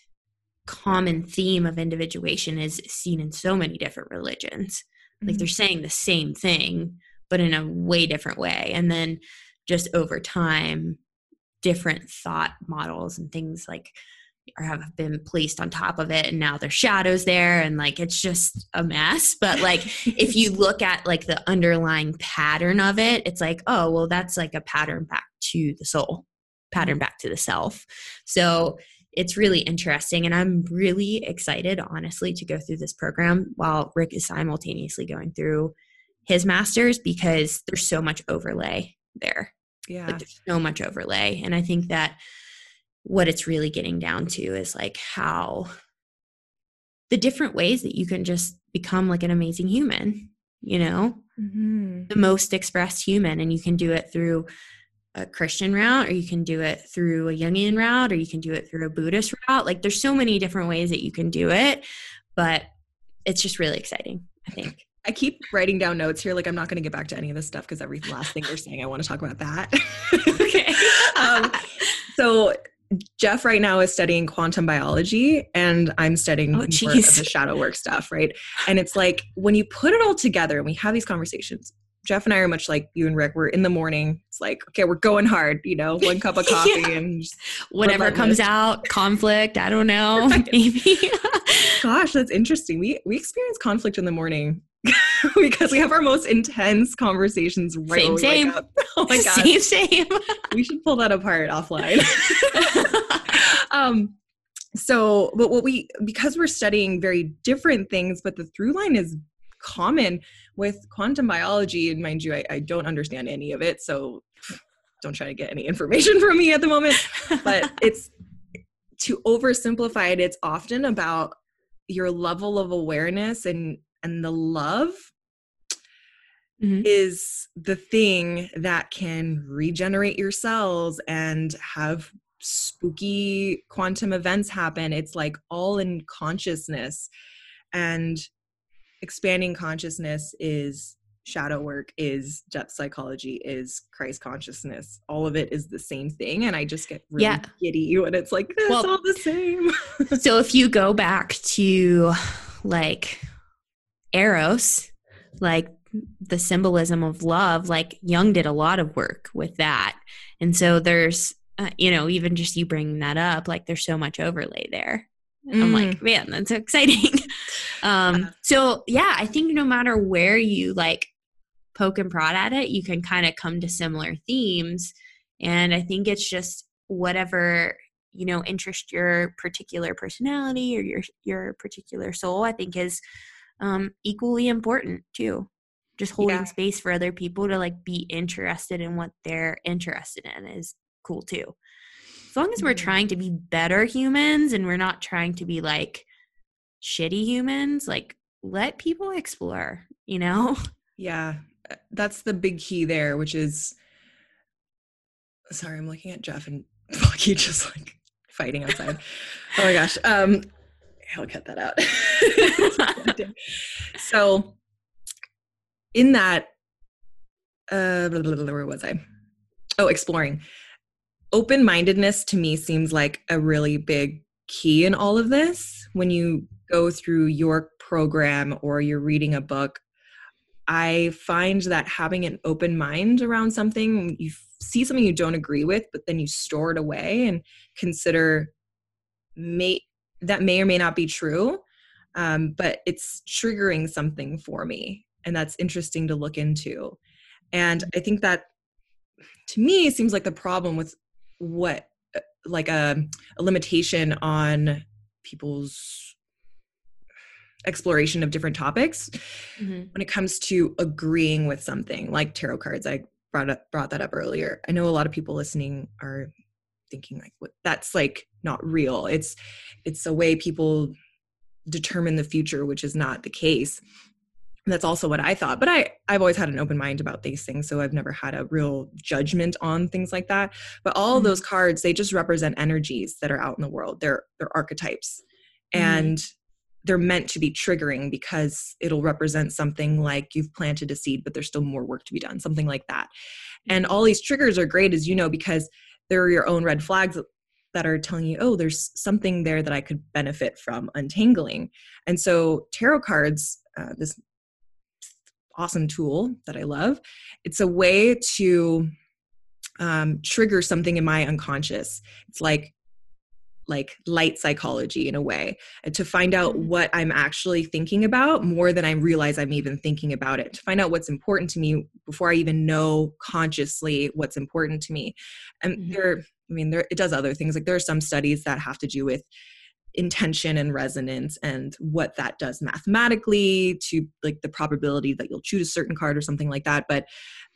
Speaker 2: common theme of individuation is seen in so many different religions. Mm-hmm. Like they're saying the same thing, but in a way different way. And then just over time, different thought models and things like or have been placed on top of it and now there's shadows there and like it's just a mess but like if you look at like the underlying pattern of it it's like oh well that's like a pattern back to the soul pattern mm-hmm. back to the self so it's really interesting and i'm really excited honestly to go through this program while rick is simultaneously going through his masters because there's so much overlay there.
Speaker 1: Yeah.
Speaker 2: like there's so much overlay and i think that what it's really getting down to is like how the different ways that you can just become like an amazing human you know? Mm-hmm. the most expressed human and you can do it through a Christian route, or you can do it through a Jungian route, or you can do it through a Buddhist route. Like there's so many different ways that you can do it, but it's just really exciting, I think.
Speaker 1: I keep writing down notes here. Like I'm not going to get back to any of this stuff because every last thing you're saying, I want to talk about that. okay. um, so Jeff right now is studying quantum biology, and I'm studying oh, more of the shadow work stuff, right? And it's like when you put it all together, and we have these conversations, Jeff and I are much like you and Rick. We're in the morning. It's like, okay, we're going hard, you know, one cup of coffee yeah. and
Speaker 2: whatever comes out, conflict, I don't know, maybe.
Speaker 1: Gosh, that's interesting. We we experience conflict in the morning because we have our most intense conversations right
Speaker 2: same, same.
Speaker 1: Oh my god.
Speaker 2: Same, same.
Speaker 1: we should pull that apart offline. um so but what we because we're studying very different things, but the through line is common with quantum biology and mind you I, I don't understand any of it so don't try to get any information from me at the moment but it's to oversimplify it it's often about your level of awareness and and the love mm-hmm. is the thing that can regenerate your cells and have spooky quantum events happen it's like all in consciousness and expanding consciousness is shadow work is depth psychology is christ consciousness. All of it is the same thing and i just get really yeah. giddy when it's like it's well, all the same.
Speaker 2: So if you go back to like eros like the symbolism of love like jung did a lot of work with that. And so there's uh, you know even just you bringing that up like there's so much overlay there Mm. I'm like, mm. man, that's exciting. um, so yeah, I think no matter where you like poke and prod at it, you can kind of come to similar themes. And I think it's just whatever you know interest your particular personality or your your particular soul. I think is um, equally important too. Just holding yeah. space for other people to like be interested in what they're interested in is cool too as long as we're mm-hmm. trying to be better humans and we're not trying to be like shitty humans, like let people explore, you know?
Speaker 1: Yeah. Uh, that's the big key there, which is sorry, I'm looking at Jeff and Bucky just like fighting outside. oh my gosh. Um I'll cut that out. so in that uh where was I? Oh, exploring open mindedness to me seems like a really big key in all of this. When you go through your program or you're reading a book, I find that having an open mind around something, you see something you don't agree with, but then you store it away and consider may that may or may not be true, um, but it's triggering something for me, and that's interesting to look into. And I think that to me seems like the problem with what uh, like a, a limitation on people's exploration of different topics mm-hmm. when it comes to agreeing with something like tarot cards. I brought up brought that up earlier. I know a lot of people listening are thinking like what that's like not real. It's it's a way people determine the future which is not the case that's also what I thought. But I, I've always had an open mind about these things. So I've never had a real judgment on things like that. But all mm-hmm. those cards, they just represent energies that are out in the world. They're they're archetypes. Mm-hmm. And they're meant to be triggering because it'll represent something like you've planted a seed, but there's still more work to be done, something like that. And all these triggers are great, as you know, because they're your own red flags that are telling you, oh, there's something there that I could benefit from untangling. And so tarot cards, uh, this awesome tool that I love. It's a way to um, trigger something in my unconscious. It's like like light psychology in a way to find out mm-hmm. what i'm actually thinking about more than i realize i'm even thinking about it to find out what's important to me before i even know consciously what's important to me and mm-hmm. there i mean there it does other things like there are some studies that have to do with intention and resonance and what that does mathematically to like the probability that you'll choose a certain card or something like that. But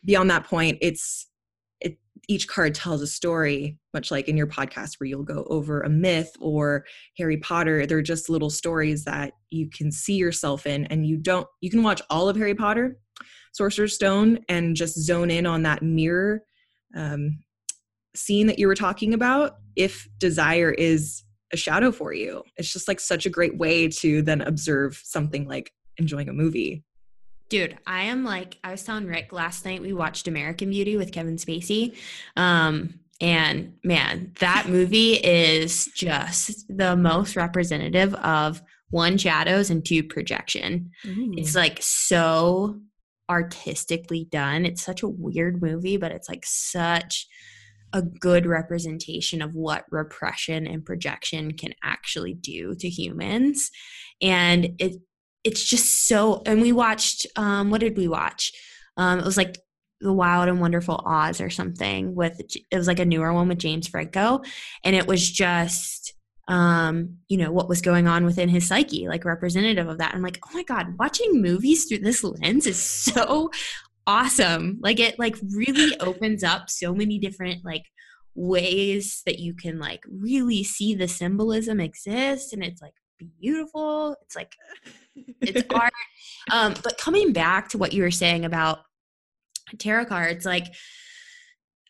Speaker 1: beyond that point it's it each card tells a story much like in your podcast where you'll go over a myth or harry potter. They're just little stories that you can see yourself in and you don't you can watch all of harry potter sorcerer's stone and just zone in on that mirror um, scene that you were talking about if desire is a shadow for you. It's just like such a great way to then observe something like enjoying a movie.
Speaker 2: Dude, I am like I was telling Rick last night we watched American Beauty with Kevin Spacey. Um and man, that movie is just the most representative of one shadows and two projection. Mm. It's like so artistically done. It's such a weird movie, but it's like such a good representation of what repression and projection can actually do to humans. And it it's just so and we watched um what did we watch? Um it was like the Wild and Wonderful Oz or something with it was like a newer one with James Franco and it was just um, you know, what was going on within his psyche, like representative of that. I'm like, oh my God, watching movies through this lens is so awesome. Like it like really opens up so many different like ways that you can like really see the symbolism exist and it's like beautiful. It's like it's art. Um, but coming back to what you were saying about tarot cards, like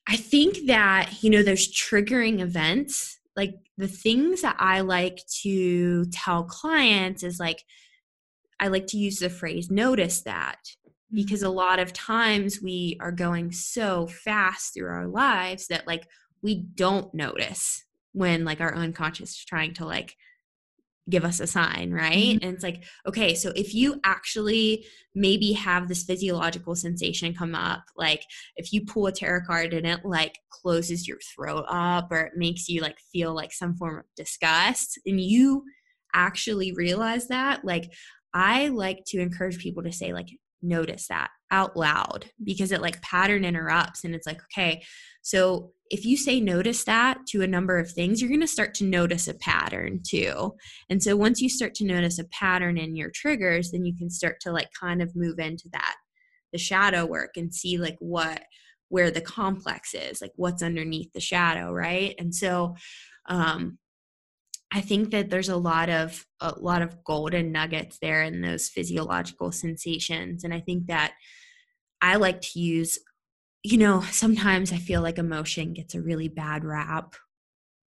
Speaker 2: I think that, you know, there's triggering events like the things that I like to tell clients is like, I like to use the phrase notice that because a mm-hmm. lot of times we are going so fast through our lives that like we don't notice when like our unconscious is trying to like give us a sign, right? Mm-hmm. And it's like, okay, so if you actually maybe have this physiological sensation come up, like if you pull a tarot card and it like closes your throat up or it makes you like feel like some form of disgust, and you actually realize that, like I like to encourage people to say, like, notice that out loud because it like pattern interrupts and it's like, okay, so if you say notice that to a number of things, you're going to start to notice a pattern too. And so once you start to notice a pattern in your triggers, then you can start to like kind of move into that the shadow work and see like what where the complex is, like what's underneath the shadow, right? And so um I think that there's a lot of a lot of golden nuggets there in those physiological sensations and I think that I like to use you know, sometimes I feel like emotion gets a really bad rap,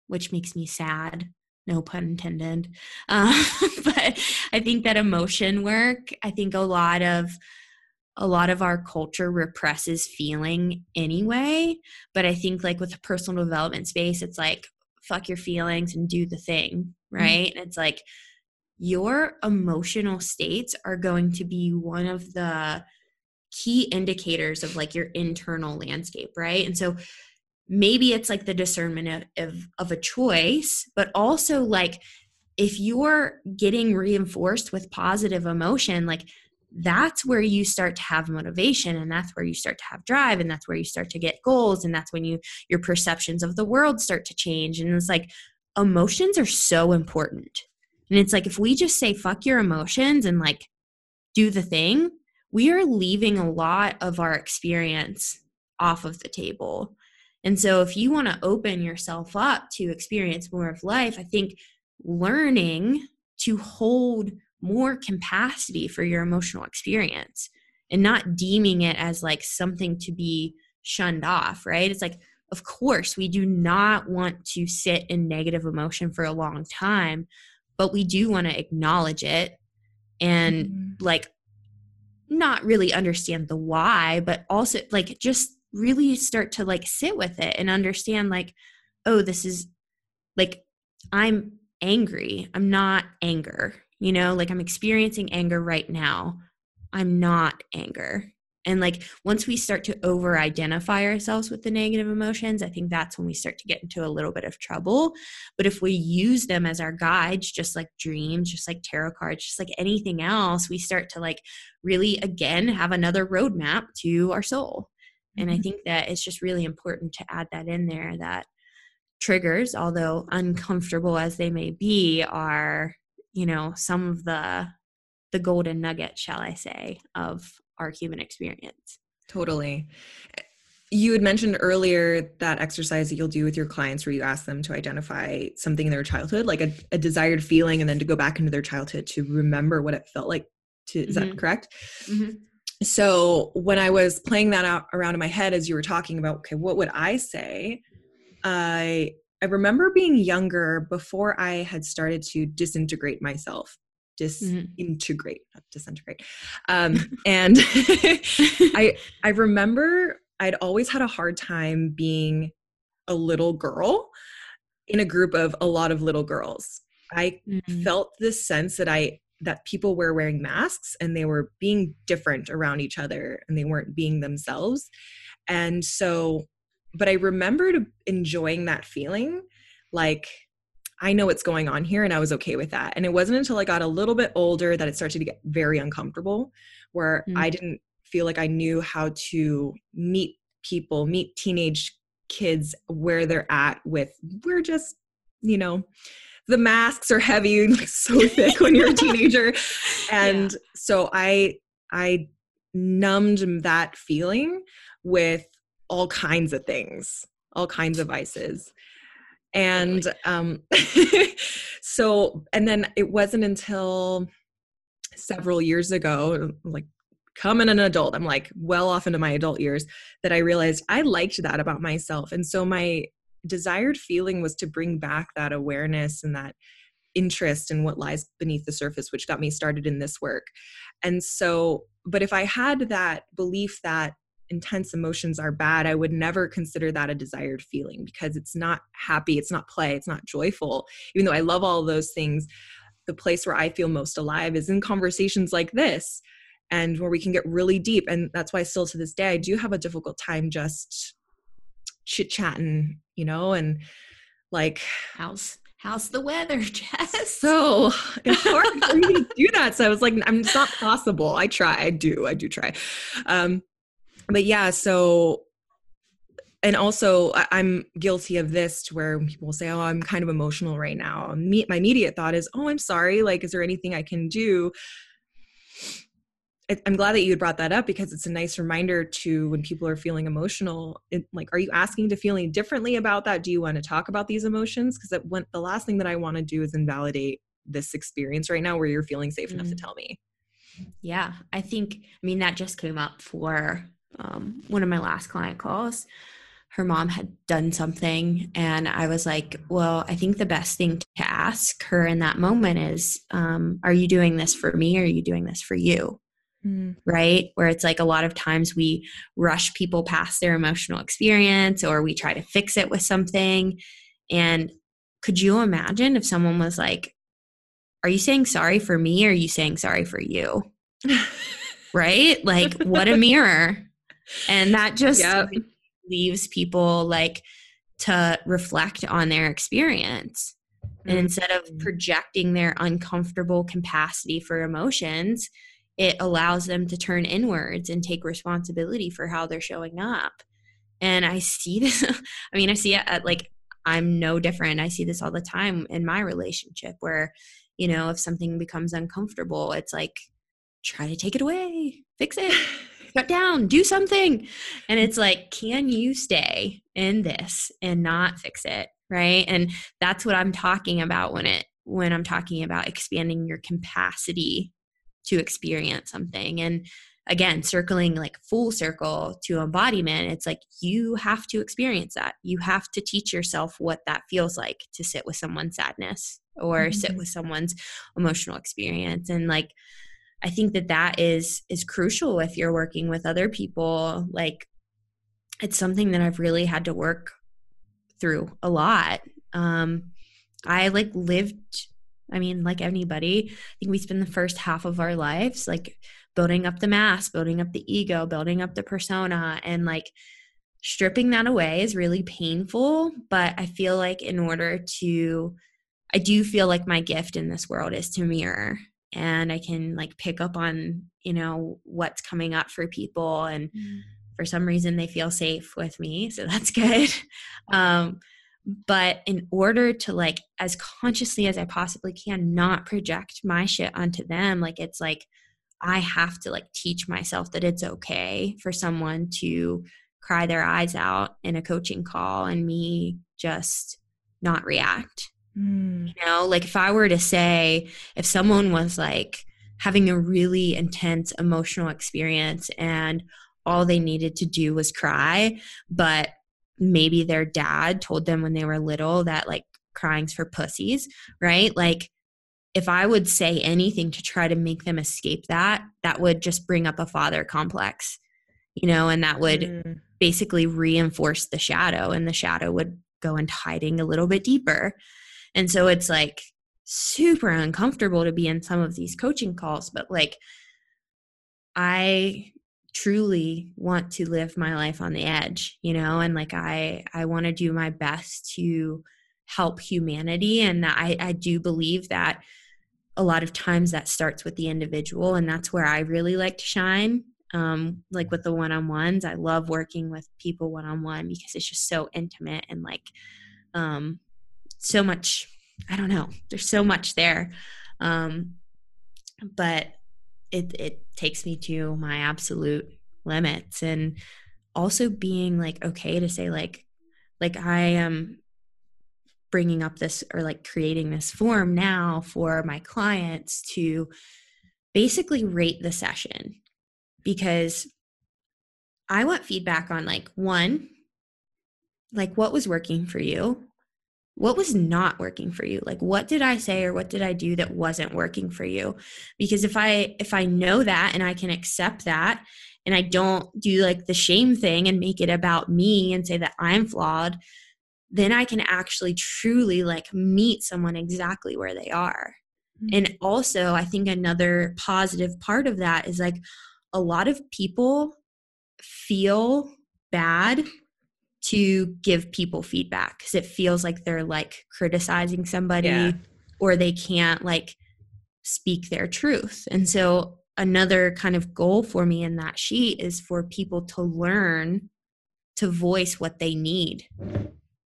Speaker 2: which makes me sad. No pun intended. But I think that emotion work, I think a lot of a lot of our culture represses feeling anyway. But I think like with the personal development space, it's like fuck your feelings and do the thing, mm-hmm. right? Mm-hmm. And it's like your emotional states are going to be one of the key indicators of like your internal landscape, right? And so maybe it's like the discernment of, of, of a choice, but also like if you're getting reinforced with positive emotion, like Mm-hmm. that's where you start to have motivation and that's where you start to have drive and that's where you start to get goals and that's when you your perceptions of the world start to change and it's like emotions are so important and it's like if we just say fuck your emotions and like do the thing we are leaving a lot of our experience off of the table. And so, if you want to open yourself up to experience more of life, I think learning to hold more capacity for your emotional experience and not deeming it as like something to be shunned off, right? It's like, of course, we do not want to sit in negative emotion for a long time, but we do want to acknowledge it and mm-hmm. like not really understand the why, but also like just really start to like sit with it and understand like, oh, this is like I'm angry. I'm not anger. You know, like I'm experiencing anger right now. I'm not anger. And like once we start to over identify ourselves with the negative emotions, I think that's when we start to get into a little bit of trouble. But if we use them as our guides, just like dreams, just like tarot cards, just like anything else, we start to like really again have another roadmap to our soul. And I mm-hmm. think that it's just really important to add that in there that triggers, although uncomfortable as they may be, are, you know, some of the the golden nugget, shall I say, of our human experience.
Speaker 1: Totally. You had mentioned earlier that exercise that you'll do with your clients where you ask them to identify something in their childhood, like a, a desired feeling, and then to go back into their childhood to remember what it felt like. To, is mm-hmm. that correct? Mm-hmm. So when I was playing that out around in my head as you were talking about, okay, what would I say? I I remember being younger before I had started to disintegrate myself disintegrate, mm-hmm. not disintegrate. Um, and I I remember I'd always had a hard time being a little girl in a group of a lot of little girls. I mm-hmm. felt this sense that I that people were wearing masks and they were being different around each other and they weren't being themselves and so but i remembered enjoying that feeling like i know what's going on here and i was okay with that and it wasn't until i got a little bit older that it started to get very uncomfortable where mm. i didn't feel like i knew how to meet people meet teenage kids where they're at with we're just you know the masks are heavy like so thick when you're a teenager and yeah. so i i numbed that feeling with all kinds of things all kinds of vices. And um so and then it wasn't until several years ago like coming an adult i'm like well off into my adult years that i realized i liked that about myself. And so my desired feeling was to bring back that awareness and that interest in what lies beneath the surface which got me started in this work. And so but if i had that belief that intense emotions are bad i would never consider that a desired feeling because it's not happy it's not play it's not joyful. Even though i love all those things the place where i feel most alive is in conversations like this and where we can get really deep and that's why still to this day i do have a difficult time just chit chatting you know and like
Speaker 2: how's how's the weather jess?
Speaker 1: So it's hard for me to do that so i was like i'm it's not possible. I try i do i do try. Um but yeah so and also i'm guilty of this to where people say oh i'm kind of emotional right now my immediate thought is oh i'm sorry like is there anything i can do I'm glad that you brought that up because it's a nice reminder to when people are feeling emotional. It, like, are you asking to feeling differently about that? Do you want to talk about these emotions? Because the last thing that I want to do is invalidate this experience right now where you're feeling safe mm-hmm. enough to mm-hmm. tell me.
Speaker 2: Yeah, I think. I mean, that just came up for um, one of my last client calls. Her mom had done something, and I was like, "Well, I think the best thing to ask her in that moment is, um, are you doing this for me, or are you doing this for you?" Mm. Right. Where it's like a lot of times we rush people past their emotional experience or we try to fix it with something. And could you imagine if someone was like, Are you saying sorry for me or are you saying sorry for you? right? Like, what a mirror. And that just yep. leaves people like to reflect on their experience. And mm. instead of projecting their uncomfortable capacity for emotions, it allows them to turn inwards and take responsibility for how they're showing up. And I see this, I mean, I see it at like, I'm no different. I see this all the time in my relationship where, you know, if something becomes uncomfortable, it's like, try to take it away, fix it, shut down, do something. And it's like, can you stay in this and not fix it? Right. And that's what I'm talking about when it, when I'm talking about expanding your capacity to experience something and again circling like full circle to embodiment it's like you have to experience that you have to teach yourself what that feels like to sit with someone's sadness or mm-hmm. sit with someone's emotional experience and like i think that that is is crucial if you're working with other people like it's something that i've really had to work through a lot um i like lived I mean, like anybody, I think we spend the first half of our lives like building up the mass, building up the ego, building up the persona, and like stripping that away is really painful. But I feel like in order to, I do feel like my gift in this world is to mirror and I can like pick up on, you know, what's coming up for people. And mm. for some reason, they feel safe with me. So that's good. Um, but in order to like as consciously as i possibly can not project my shit onto them like it's like i have to like teach myself that it's okay for someone to cry their eyes out in a coaching call and me just not react mm. you know like if i were to say if someone was like having a really intense emotional experience and all they needed to do was cry but maybe their dad told them when they were little that like crying's for pussies, right? Like if I would say anything to try to make them escape that, that would just bring up a father complex, you know, and that would mm. basically reinforce the shadow and the shadow would go into hiding a little bit deeper. And so it's like super uncomfortable to be in some of these coaching calls, but like I truly want to live my life on the edge, you know, and like I I want to do my best to help humanity and I I do believe that a lot of times that starts with the individual and that's where I really like to shine. Um, like with the one-on-ones, I love working with people one-on-one because it's just so intimate and like um so much I don't know, there's so much there. Um but it it takes me to my absolute limits and also being like okay to say like like I am bringing up this or like creating this form now for my clients to basically rate the session because I want feedback on like one like what was working for you what was not working for you? Like what did i say or what did i do that wasn't working for you? Because if i if i know that and i can accept that and i don't do like the shame thing and make it about me and say that i'm flawed then i can actually truly like meet someone exactly where they are. Mm-hmm. and also i think another positive part of that is like a lot of people feel bad to give people feedback because it feels like they're like criticizing somebody yeah. or they can't like speak their truth. And so another kind of goal for me in that sheet is for people to learn to voice what they need.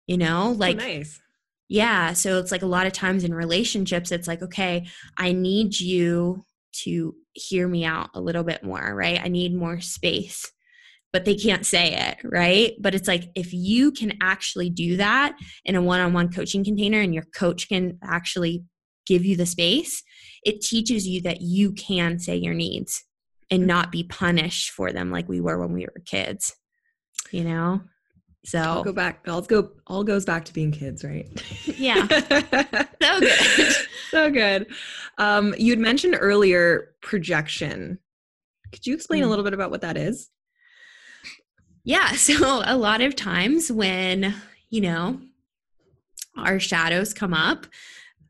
Speaker 2: You know, oh, like
Speaker 1: oh, nice.
Speaker 2: Yeah, so it's like a lot of times in relationships it's like okay, I need you to hear me out a little bit more, right? I need more space but they can't say it, right? But it's like if you can actually do that in a one on one coaching container and your coach can actually give you the space, it teaches you that you can say your needs and mm-hmm. not be punished for them like we were when we were kids, you know? So
Speaker 1: I'll go back. All go all goes back to being kids, right?
Speaker 2: Yeah. so good.
Speaker 1: so good. Um, you'd mentioned earlier projection. Could you explain mm. a little bit about what that is?
Speaker 2: Yeah, so a lot of times when, you know, our shadows come up,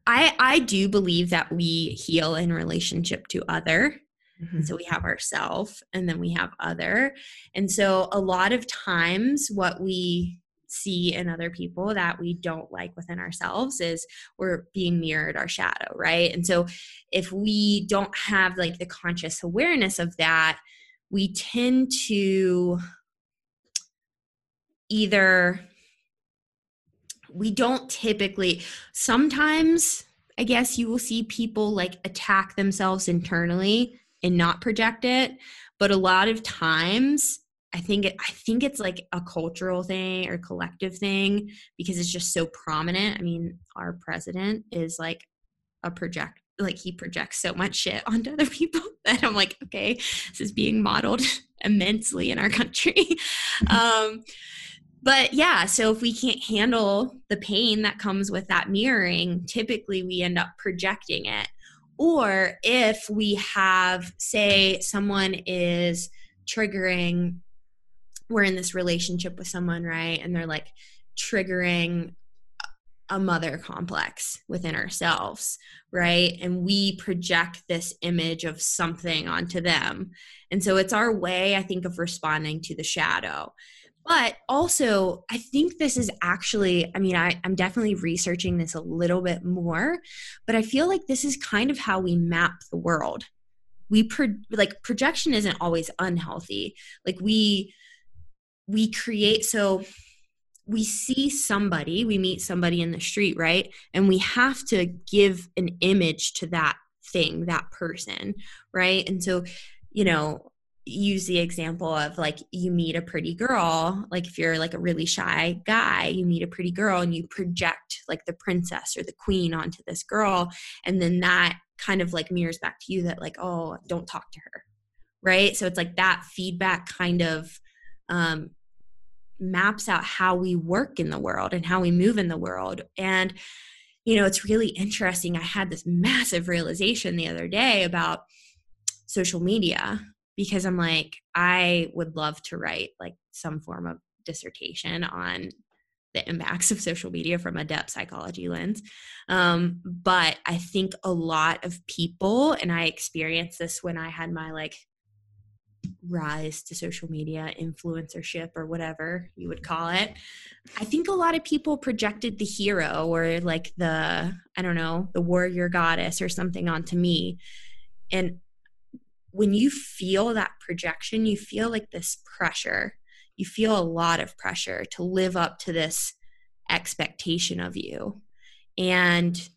Speaker 2: I I do believe that we heal in relationship to other. Mm-hmm. So we have ourself and then we have other. And so a lot of times what we see in other people that we don't like within ourselves is we're being mirrored our shadow, right? And so if we don't have like the conscious awareness of that, we tend to either we don't typically sometimes i guess you will see people like attack themselves internally and not project it but a lot of times i think it, i think it's like a cultural thing or collective thing because it's just so prominent. I mean our president is like a project like he projects so much shit onto other people that i'm like okay this is being modeled immensely in our country. Um but yeah, so if we can't handle the pain that comes with that mirroring, typically we end up projecting it. Or if we have, say, someone is triggering, we're in this relationship with someone, right? And they're like triggering a mother complex within ourselves, right? And we project this image of something onto them. And so it's our way, I think, of responding to the shadow. But also, I think this is actually, I mean, I, I'm definitely researching this a little bit more, but I feel like this is kind of how we map the world. We pro- like projection isn't always unhealthy. Like we we create so we see somebody, we meet somebody in the street, right? And we have to give an image to that thing, that person, right? And so, you know, use the example of like you meet a pretty girl like if you're like a really shy guy you meet a pretty girl and you project like the princess or the queen onto this girl and then that kind of like mirrors back to you that like oh don't talk to her. Right? So it's like that feedback kind of um maps out how we work in the world and how we move in the world. And you know it's really interesting. I had this massive realization the other day about social media because I'm like, I would love to write like some form of dissertation on the impacts of social media from a depth psychology lens. Um, but I think a lot of people, and I experienced this when I had my like rise to social media influencership or whatever you would call it. I think a lot of people projected the hero or like the, I don't know, the warrior goddess or something onto me. And when you feel that projection, you feel like this pressure. You feel a lot of pressure to live up to this expectation of you. And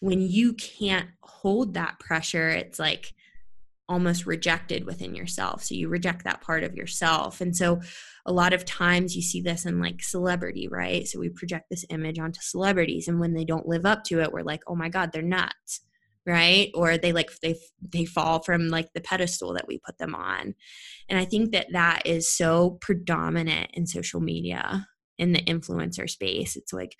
Speaker 2: when you can't hold that pressure, it's like almost rejected within yourself. So you reject that part of yourself. And so a lot of times you see this in like celebrity, right? So we project this image onto celebrities and when they don't live up to it, we're like, "Oh my god, they're nuts." Right? Or they like they they fall from like the pedestal that we put them on. And I think that that is so predominant in social media in the influencer space. It's like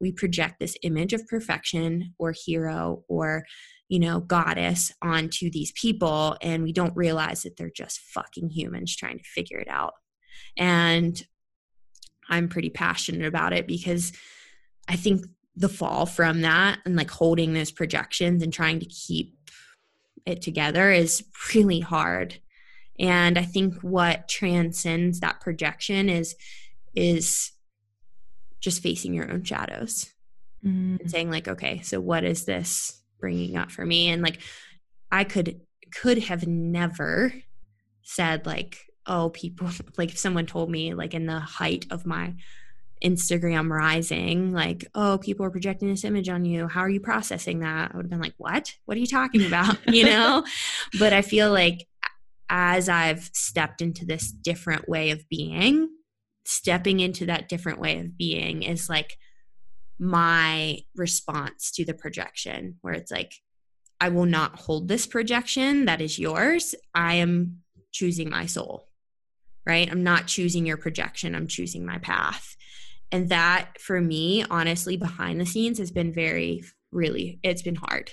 Speaker 2: we project this image of perfection or hero or you know, goddess onto these people and we don't realize that they're just fucking humans trying to figure it out. And I'm pretty passionate about it because I think the fall from that and like holding those projections and trying to keep it together is really hard. And I think what transcends that projection is is just facing your own shadows mm. and saying like okay, so what is this bringing up for me and like i could could have never said like oh people like if someone told me like in the height of my instagram rising like oh people are projecting this image on you. How are you processing that? I would have been like what? What are you talking about? You know? But i feel like as i've stepped into this different way of being stepping into that different way of being is like my response to the projection where it's like i will not hold this projection that is yours. I am choosing my soul. Right? I'm not choosing your projection. I'm choosing my path and that for me honestly behind the scenes has been very really it's been hard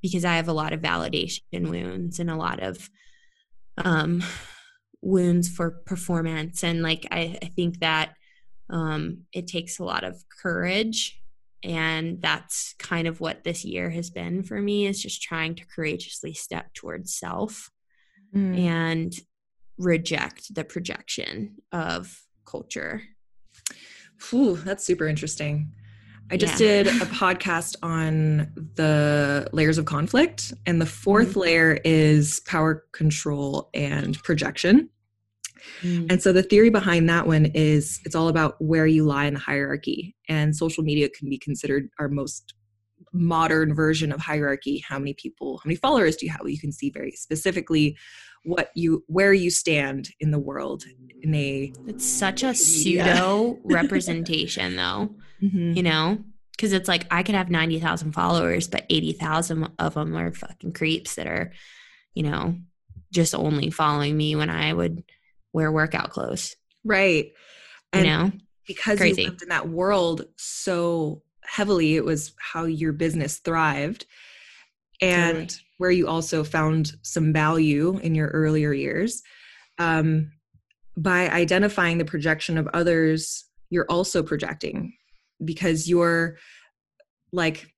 Speaker 2: because i have a lot of validation wounds and a lot of um wounds for performance. And like i, I think that um, it takes a lot of courage. And that's kind of what this year has been for me is just trying to courageously step towards self mm. and reject the projection of culture
Speaker 1: Ooh, that's super interesting I just yeah. did a podcast on the layers of conflict, and the 4th mm-hmm. layer is power control and projection. Mm. And so the theory behind that one is it's all about where you lie in the hierarchy. And social media can be considered our most modern version of hierarchy. How many people, how many followers do you have? You can see very specifically what you where you stand in the world in a
Speaker 2: it's such a pseudo representation though mm-hmm. you know because it's like i could have 90000 followers but 80000 of them are fucking creeps that are you know just only following me when i would wear workout clothes.
Speaker 1: Right.
Speaker 2: And you know,
Speaker 1: because Crazy. you lived in that world so heavily, it was how your business thrived. And where you also found some value in your earlier years. Um, by identifying the projection of others, you're also projecting because you're like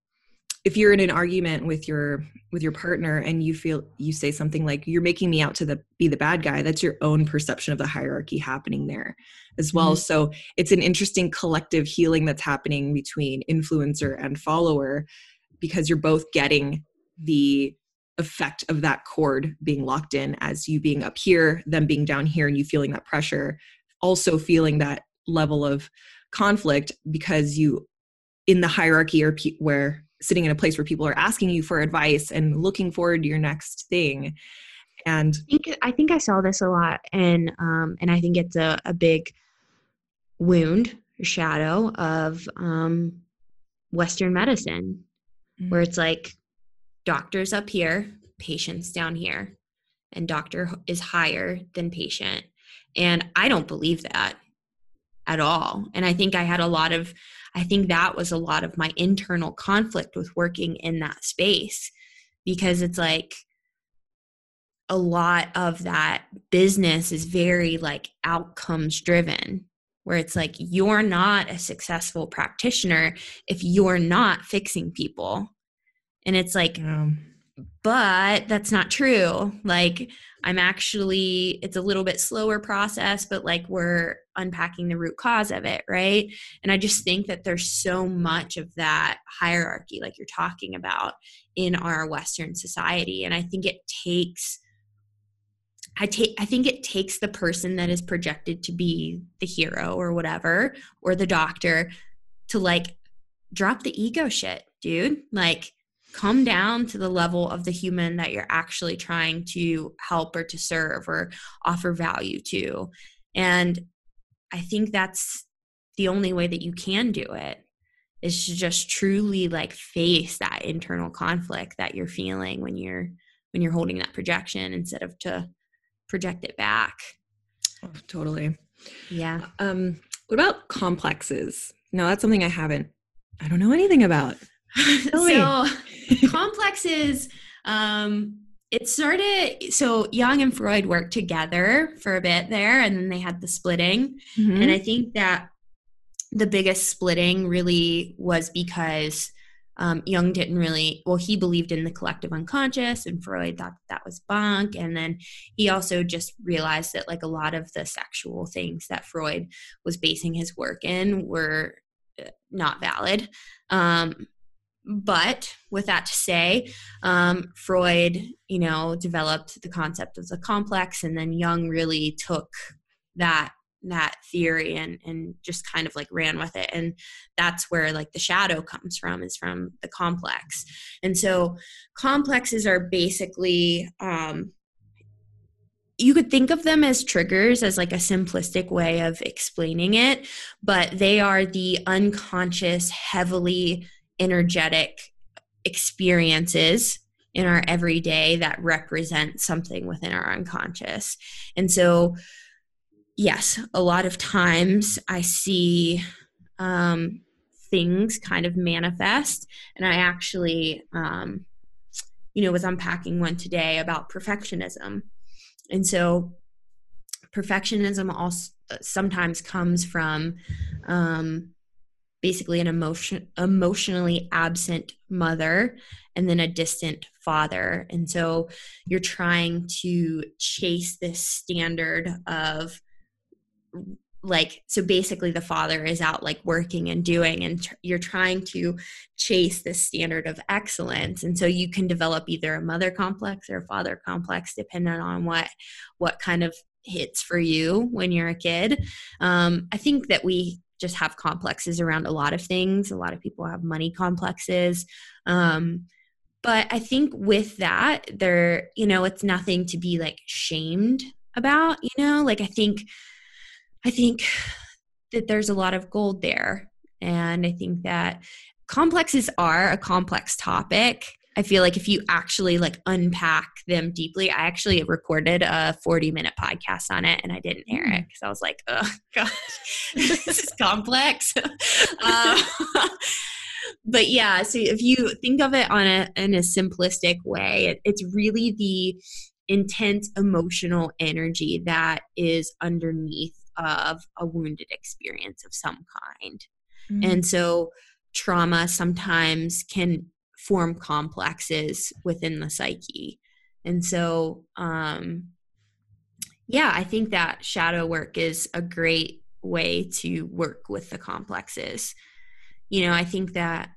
Speaker 1: if you're in an argument with your with your partner and you feel you say something like you're making me out to the be the bad guy that's your own perception of the hierarchy happening there as well mm-hmm. so it's an interesting collective healing that's happening between influencer and follower because you're both getting the effect of that cord being locked in as you being up here them being down here and you feeling that pressure also feeling that level of conflict because you in the hierarchy or pe- where sitting in a place where people are asking you for advice and looking forward to your next thing. And
Speaker 2: i think i, think I saw this a lot and um, and i think it's a, a big wound shadow of um, western medicine mm-hmm. where it's like doctors up here patients down here and doctor is higher than patient. And i don't believe that at all. And i think i had a lot of I think that was a lot of my internal conflict with working in that space because it's like a lot of that business is very like outcomes driven where it's like you're not a successful practitioner if you're not fixing people and it's like yeah. But that's not true. Like i'm actually it's a little bit slower process but like we're unpacking the root cause of it right? And i just think that there's so much of that hierarchy like you're talking about in our western society. And i think it takes I take I think it takes the person that is projected to be the hero or whatever or the doctor to like drop the ego shit, dude. Like come down to the level of the human that you're actually trying to help or to serve or offer value to. And I think that's the only way that you can do it is to just truly like face that internal conflict that you're feeling when you're when you're holding that projection instead of to project it back.
Speaker 1: Oh, totally.
Speaker 2: Yeah.
Speaker 1: Um, what about complexes? No, that's something I haven't. I don't know anything about.
Speaker 2: so complexes. Um, it started. So Jung and Freud worked together for a bit there, and then they had the splitting. Mm-hmm. And I think that the biggest splitting really was because um, Jung didn't really, well, he believed in the collective unconscious, and Freud thought that, that was bunk. And then he also just realized that, like, a lot of the sexual things that Freud was basing his work in were uh, not valid. Um, but with that to say, um, Freud, you know, developed the concept of the complex, and then Jung really took that that theory and and just kind of like ran with it. And that's where like the shadow comes from is from the complex. And so complexes are basically um you could think of them as triggers as like a simplistic way of explaining it but they are the unconscious heavily energetic experiences in our everyday that represent something within our unconscious and so yes, a lot of times I see um, things kind of manifest. And I actually, um, you know, was unpacking one today about perfectionism. And so perfectionism also sometimes comes from um, basically an emotion emotionally absent mother and then a distant father. And so you're trying to chase this standard of like so basically the father is out like working and doing and tr- you're trying to chase this standard of excellence. And so you can develop either a mother complex or a father complex depending on what what kind of hits for you when you're a kid. Um, i think that we just have complexes around a lot of things a lot of people have money complexes um, but i think with that there you know it's nothing to be like shamed about you know like i think I think that there's a lot of gold there. And I think that complexes are a complex topic. I feel like if you actually like unpack them deeply, I actually recorded a 40 minute podcast on it and I didn't air it because mm. I was like, oh God, this is complex. uh, but yeah, so if you think of it on a in a simplistic way, it, it's really the intense emotional energy that is underneath of a wounded experience of some kind. Mm-hmm. And so trauma sometimes can form complexes within the psyche. And so, um, yeah, I think that shadow work is a great way to work with the complexes. You know, I think that,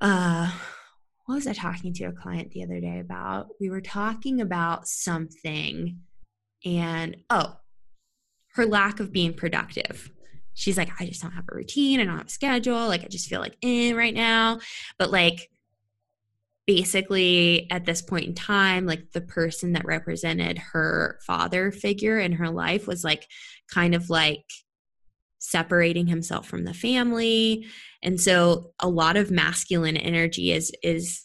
Speaker 2: uh, what was I talking to a client the other day about? We were talking about something, and oh, her lack of being productive. She's like, I just don't have a routine. I don't have a schedule. Like, I just feel like in right now. But like, basically, at this point in time, like the person that represented her father figure in her life was like kind of like separating himself from the family. And so a lot of masculine energy is is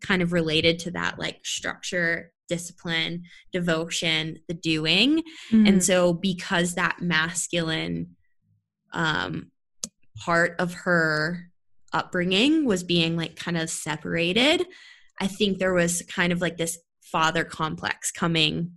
Speaker 2: kind of related to that like structure discipline, devotion, the doing. Mm-hmm. And so because that masculine um part of her upbringing was being like kind of separated, I think there was kind of like this father complex coming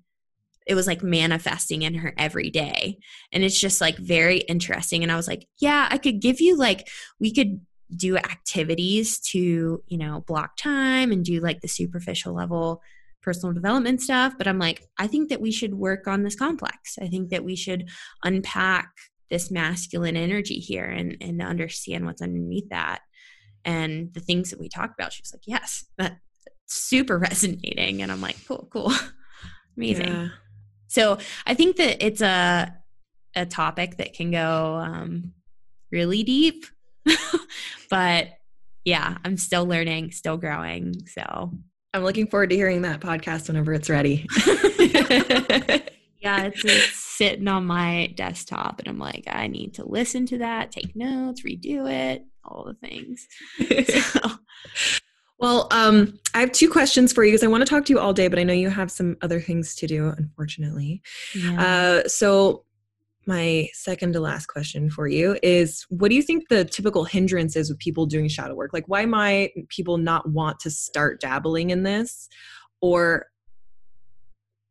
Speaker 2: it was like manifesting in her every day. And it's just like very interesting. And I was like, yeah, I could give you like, we could do activities to, you know, block time and do like the superficial level personal development stuff. But I'm like, I think that we should work on this complex. I think that we should unpack this masculine energy here and, and understand what's underneath that. And the things that we talked about, she was like, yes, that super resonating. And I'm like, cool, cool. Amazing. Yeah. So I think that it's a a topic that can go um, really deep, but yeah, I'm still learning, still growing. So
Speaker 1: I'm looking forward to hearing that podcast whenever it's ready.
Speaker 2: yeah, it's, it's, sitting on my desktop, and I'm like, I need to listen to that, take notes, redo it, all the things. So.
Speaker 1: Well, um, I have two questions for you because I want to talk to you all day, but I know you have some other things to do, unfortunately. Yeah. Uh, so, my second to last question for you is what do you think the typical hindrance is with people doing shadow work? Like, why might people not want to start dabbling in this? Or,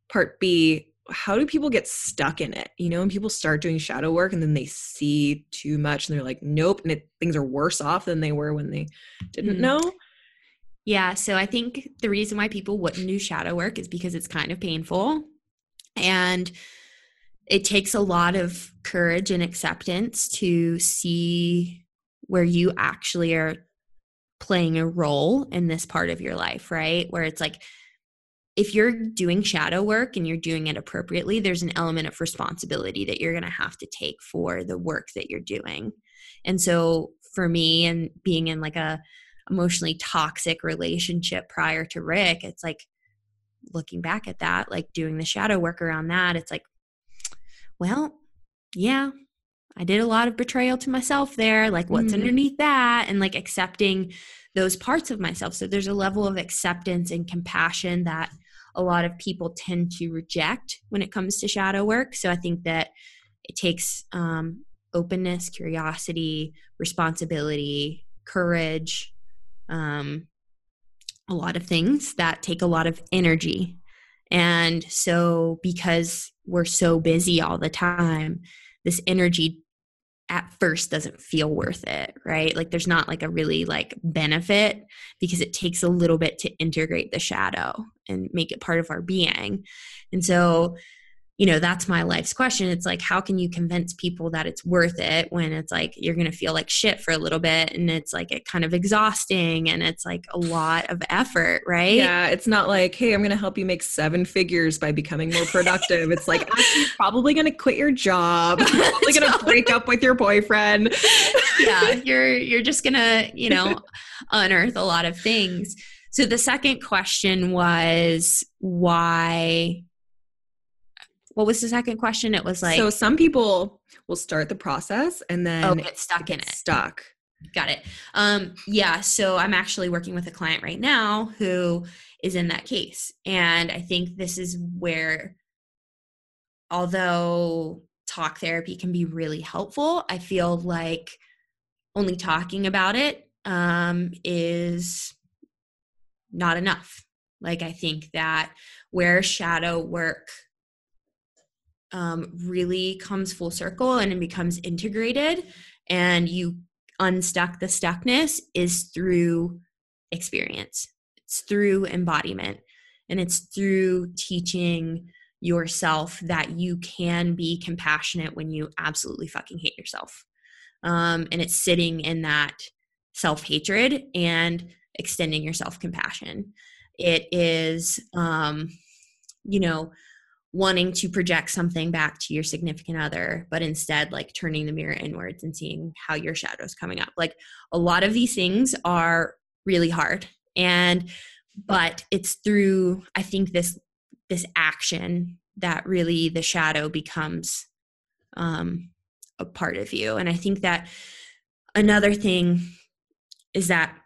Speaker 1: part B, how do people get stuck in it? You know, when people start doing shadow work and then they see too much and they're like, nope, and it, things are worse off than they were when they didn't mm. know.
Speaker 2: Yeah. So I think the reason why people wouldn't do shadow work is because it's kind of painful and it takes a lot of courage and acceptance to see where you actually are playing a role in this part of your life, right? Where it's like, if you're doing shadow work and you're doing it appropriately, there's an element of responsibility that you're going to have to take for the work that you're doing. And so for me, and being in like a emotionally toxic relationship prior to Rick, it's like looking back at that, like doing the shadow work around that, it's like, well, yeah, I did a lot of betrayal to myself there. Like, what's mm-hmm. underneath that? And like accepting those parts of myself. So there's a level of acceptance and compassion that a lot of people tend to reject when it comes to shadow work. So I think that it takes um, openness, curiosity, responsibility, courage, um, a lot of things that take a lot of energy. And so, because we're so busy all the time, this energy at first doesn't feel worth it, right? Like there's not like a really like benefit because it takes a little bit to integrate the shadow and make it part of our being. And so you know that's my life's question. It's like how can you convince people that it's worth it when it's like you're gonna feel like shit for a little bit and it's like it kind of exhausting and it's like a lot of effort right?
Speaker 1: Yeah it's not like hey i'm gonna help you make seven figures by becoming more productive. It's like actually probably gonna quit your job. Probably gonna break up with your boyfriend.
Speaker 2: Yeah you're you're just gonna you know unearth a lot of things. So the second question was why what was the second question? It was like
Speaker 1: So some people will start the process and then
Speaker 2: oh, get stuck get in it.
Speaker 1: Stuck.
Speaker 2: Got it. Um yeah, so I'm actually working with a client right now who is in that case. And I think this is where although talk therapy can be really helpful, I feel like only talking about it um, is not enough. Like, I think that where shadow work um, really comes full circle and it becomes integrated and you unstuck the stuckness is through experience. It's through embodiment and it's through teaching yourself that you can be compassionate when you absolutely fucking hate yourself. Um, and it's sitting in that self-hatred and extending yourself compassion it is um, you know wanting to project something back to your significant other, but instead like turning the mirror inwards and seeing how your shadow's coming up. Like a lot of these things are really hard. And but it's through I think this this action that really the shadow becomes um a part of you. And I think that another thing is that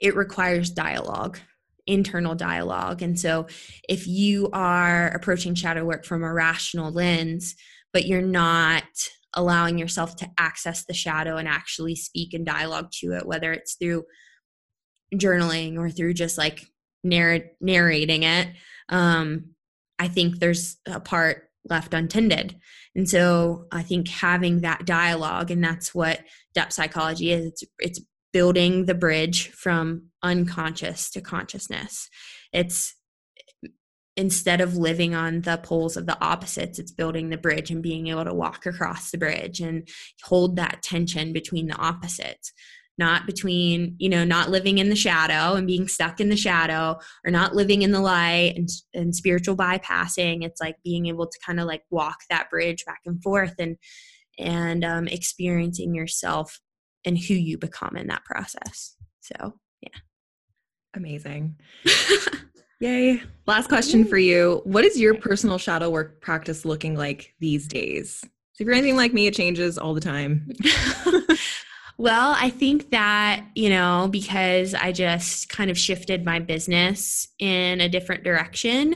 Speaker 2: it requires dialogue internal dialogue. And so if you are approaching shadow work from a rational lens, but you're not allowing yourself to access the shadow and actually speak and dialogue to it, whether it's through journaling or through just like narr- narrating it, um, I think there's a part left untended. And so I think having that dialogue, and that's what depth psychology is, it's, it's building the bridge from unconscious to consciousness. It's instead of living on the poles of the opposites, it's building the bridge and being able to walk across the bridge and hold that tension between the opposites not between you know not living in the shadow and being stuck in the shadow or not living in the light and, and spiritual bypassing it's like being able to kind of like walk that bridge back and forth and and um, experiencing yourself and who you become in that process. So yeah.
Speaker 1: Amazing. Yay. Last question for you. What is your personal shadow work practice looking like these days? So if you're anything like me, it changes all the time.
Speaker 2: Well, I think that, you know, because I just kind of shifted my business in a different direction,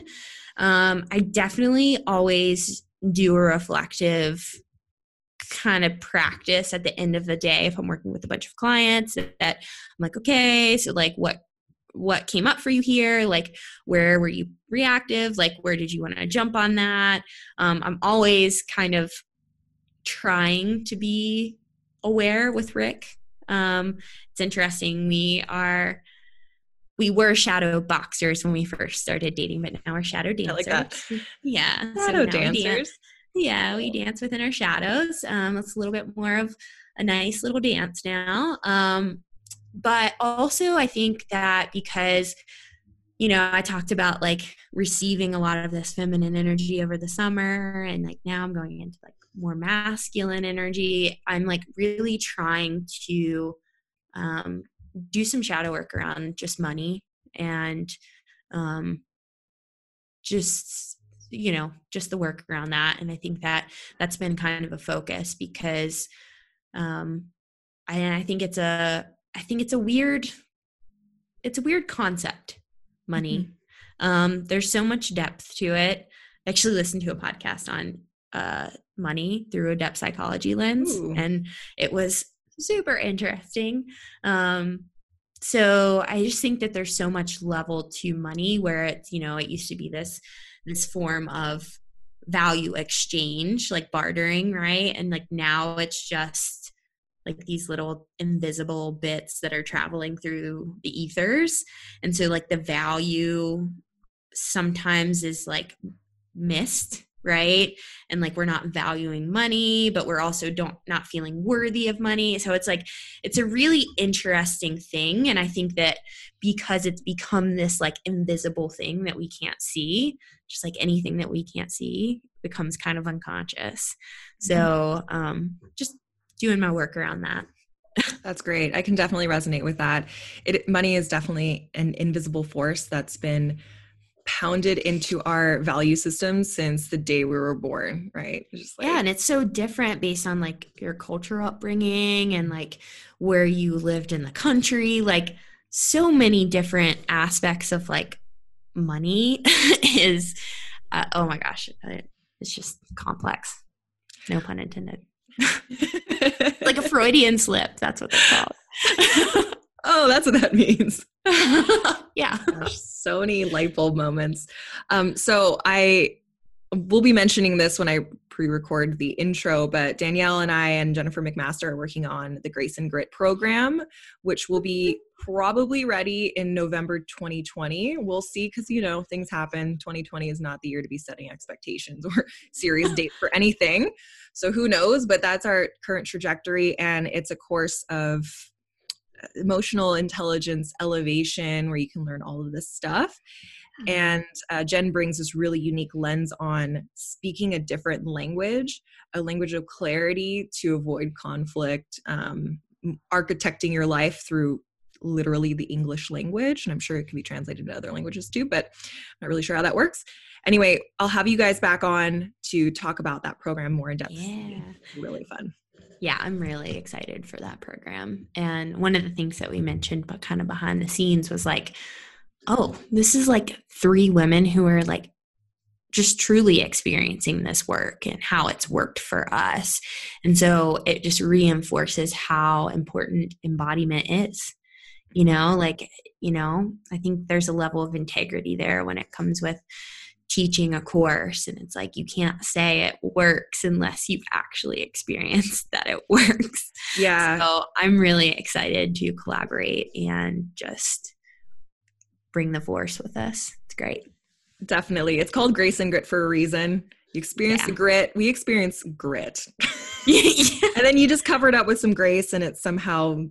Speaker 2: um, I definitely always do a reflective kind of practice at the end of the day if I'm working with a bunch of clients that I'm like, okay, so like what what came up for you here like where were you reactive like where did you want to jump on that um, i'm always kind of trying to be aware with Rick. Um, it's interesting. We are we were shadow boxers when we first started dating, but now we're shadow dancers.
Speaker 1: I like that.
Speaker 2: Yeah,
Speaker 1: shadow so dancers.
Speaker 2: Yeah, we dance within our shadows. Um, it's a little bit more of a nice little dance now. Um, but also, I think that because you know, I talked about like receiving a lot of this feminine energy over the summer, and like now I'm going into like more masculine energy. I'm like really trying to um, do some shadow work around just money and um, just you know just the work around that and i think that that's been kind of a focus because um I, I think it's a i think it's a weird it's a weird concept money mm-hmm. um there's so much depth to it I actually listened to a podcast on uh, money through a depth psychology lens, Ooh. and it was super interesting. Um, so I just think that there's so much level to money where it's you know it used to be this this form of value exchange like bartering right? And like now it's just like these little invisible bits that are traveling through the ethers. And so like the value sometimes is like missed right? And like we're not valuing money but we're also don't not feeling worthy of money. So it's like it's a really interesting thing. And i think that because it's become this like invisible thing that we can't see just like anything that we can't see becomes kind of unconscious. So um just doing my work around that.
Speaker 1: That's great. I can definitely resonate with that. It money is definitely an invisible force that's been pounded into our value system since the day we were born, right?
Speaker 2: Like, yeah, and it's so different based on like your cultural upbringing and like where you lived in the country. Like so many different aspects of like money is, uh, oh my gosh, it's just complex. No pun intended. like a Freudian slip. That's what called.
Speaker 1: oh, that's what that means.
Speaker 2: yeah.
Speaker 1: Gosh, so many light bulb moments. Um, so I will be mentioning this when I pre-record the intro, but Danielle and I and Jennifer McMaster are working on the Grace and Grit program, which will be probably ready in November 2020. We'll see because you know things happen. 2020 is not the year to be setting expectations or serious date for anything. So who knows? But that's our current trajectory, and it's a course of emotional intelligence elevation where you can learn all of this stuff. Mm-hmm. and uh, jen brings this really unique lens on speaking a different language a language of clarity to avoid conflict um, architecting your life through literally the english language. And i'm sure it can be translated to other languages too but i'm not really sure how that works. Anyway i'll have you guys back on to talk about that program more in depth.
Speaker 2: Yeah.
Speaker 1: really fun
Speaker 2: yeah, I'm really excited for that program. And one of the things that we mentioned, but kind of behind the scenes, was like, oh, this is like three women who are like just truly experiencing this work and how it's worked for us. And so it just reinforces how important embodiment is. You know, like, you know, I think there's a level of integrity there when it comes with teaching a course and it's like you can't say it works unless you've actually experienced that it works.
Speaker 1: Yeah.
Speaker 2: So I'm really excited to collaborate and just bring the force with us. It's great.
Speaker 1: Definitely. It's called Grace and Grit for a reason. You experience
Speaker 2: Yeah.
Speaker 1: the grit. We experience grit.
Speaker 2: yeah.
Speaker 1: and then you just cover it up with some grace and it somehow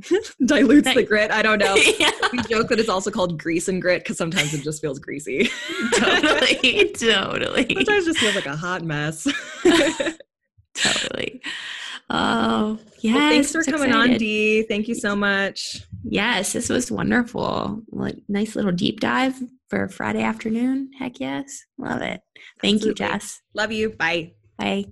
Speaker 1: dilutes the grit. I don't know. We joke that it's also called grease and grit because sometimes it just feels greasy.
Speaker 2: totally. Totally.
Speaker 1: sometimes it just feels like a hot mess.
Speaker 2: totally. Oh, yeah.
Speaker 1: well, thanks for coming on, Dee. Thank you so much.
Speaker 2: Yes, this was wonderful. Like nice little deep dive for Friday afternoon. Heck yes. Love it. Thank you, Jess.
Speaker 1: Love you. Bye.
Speaker 2: Bye.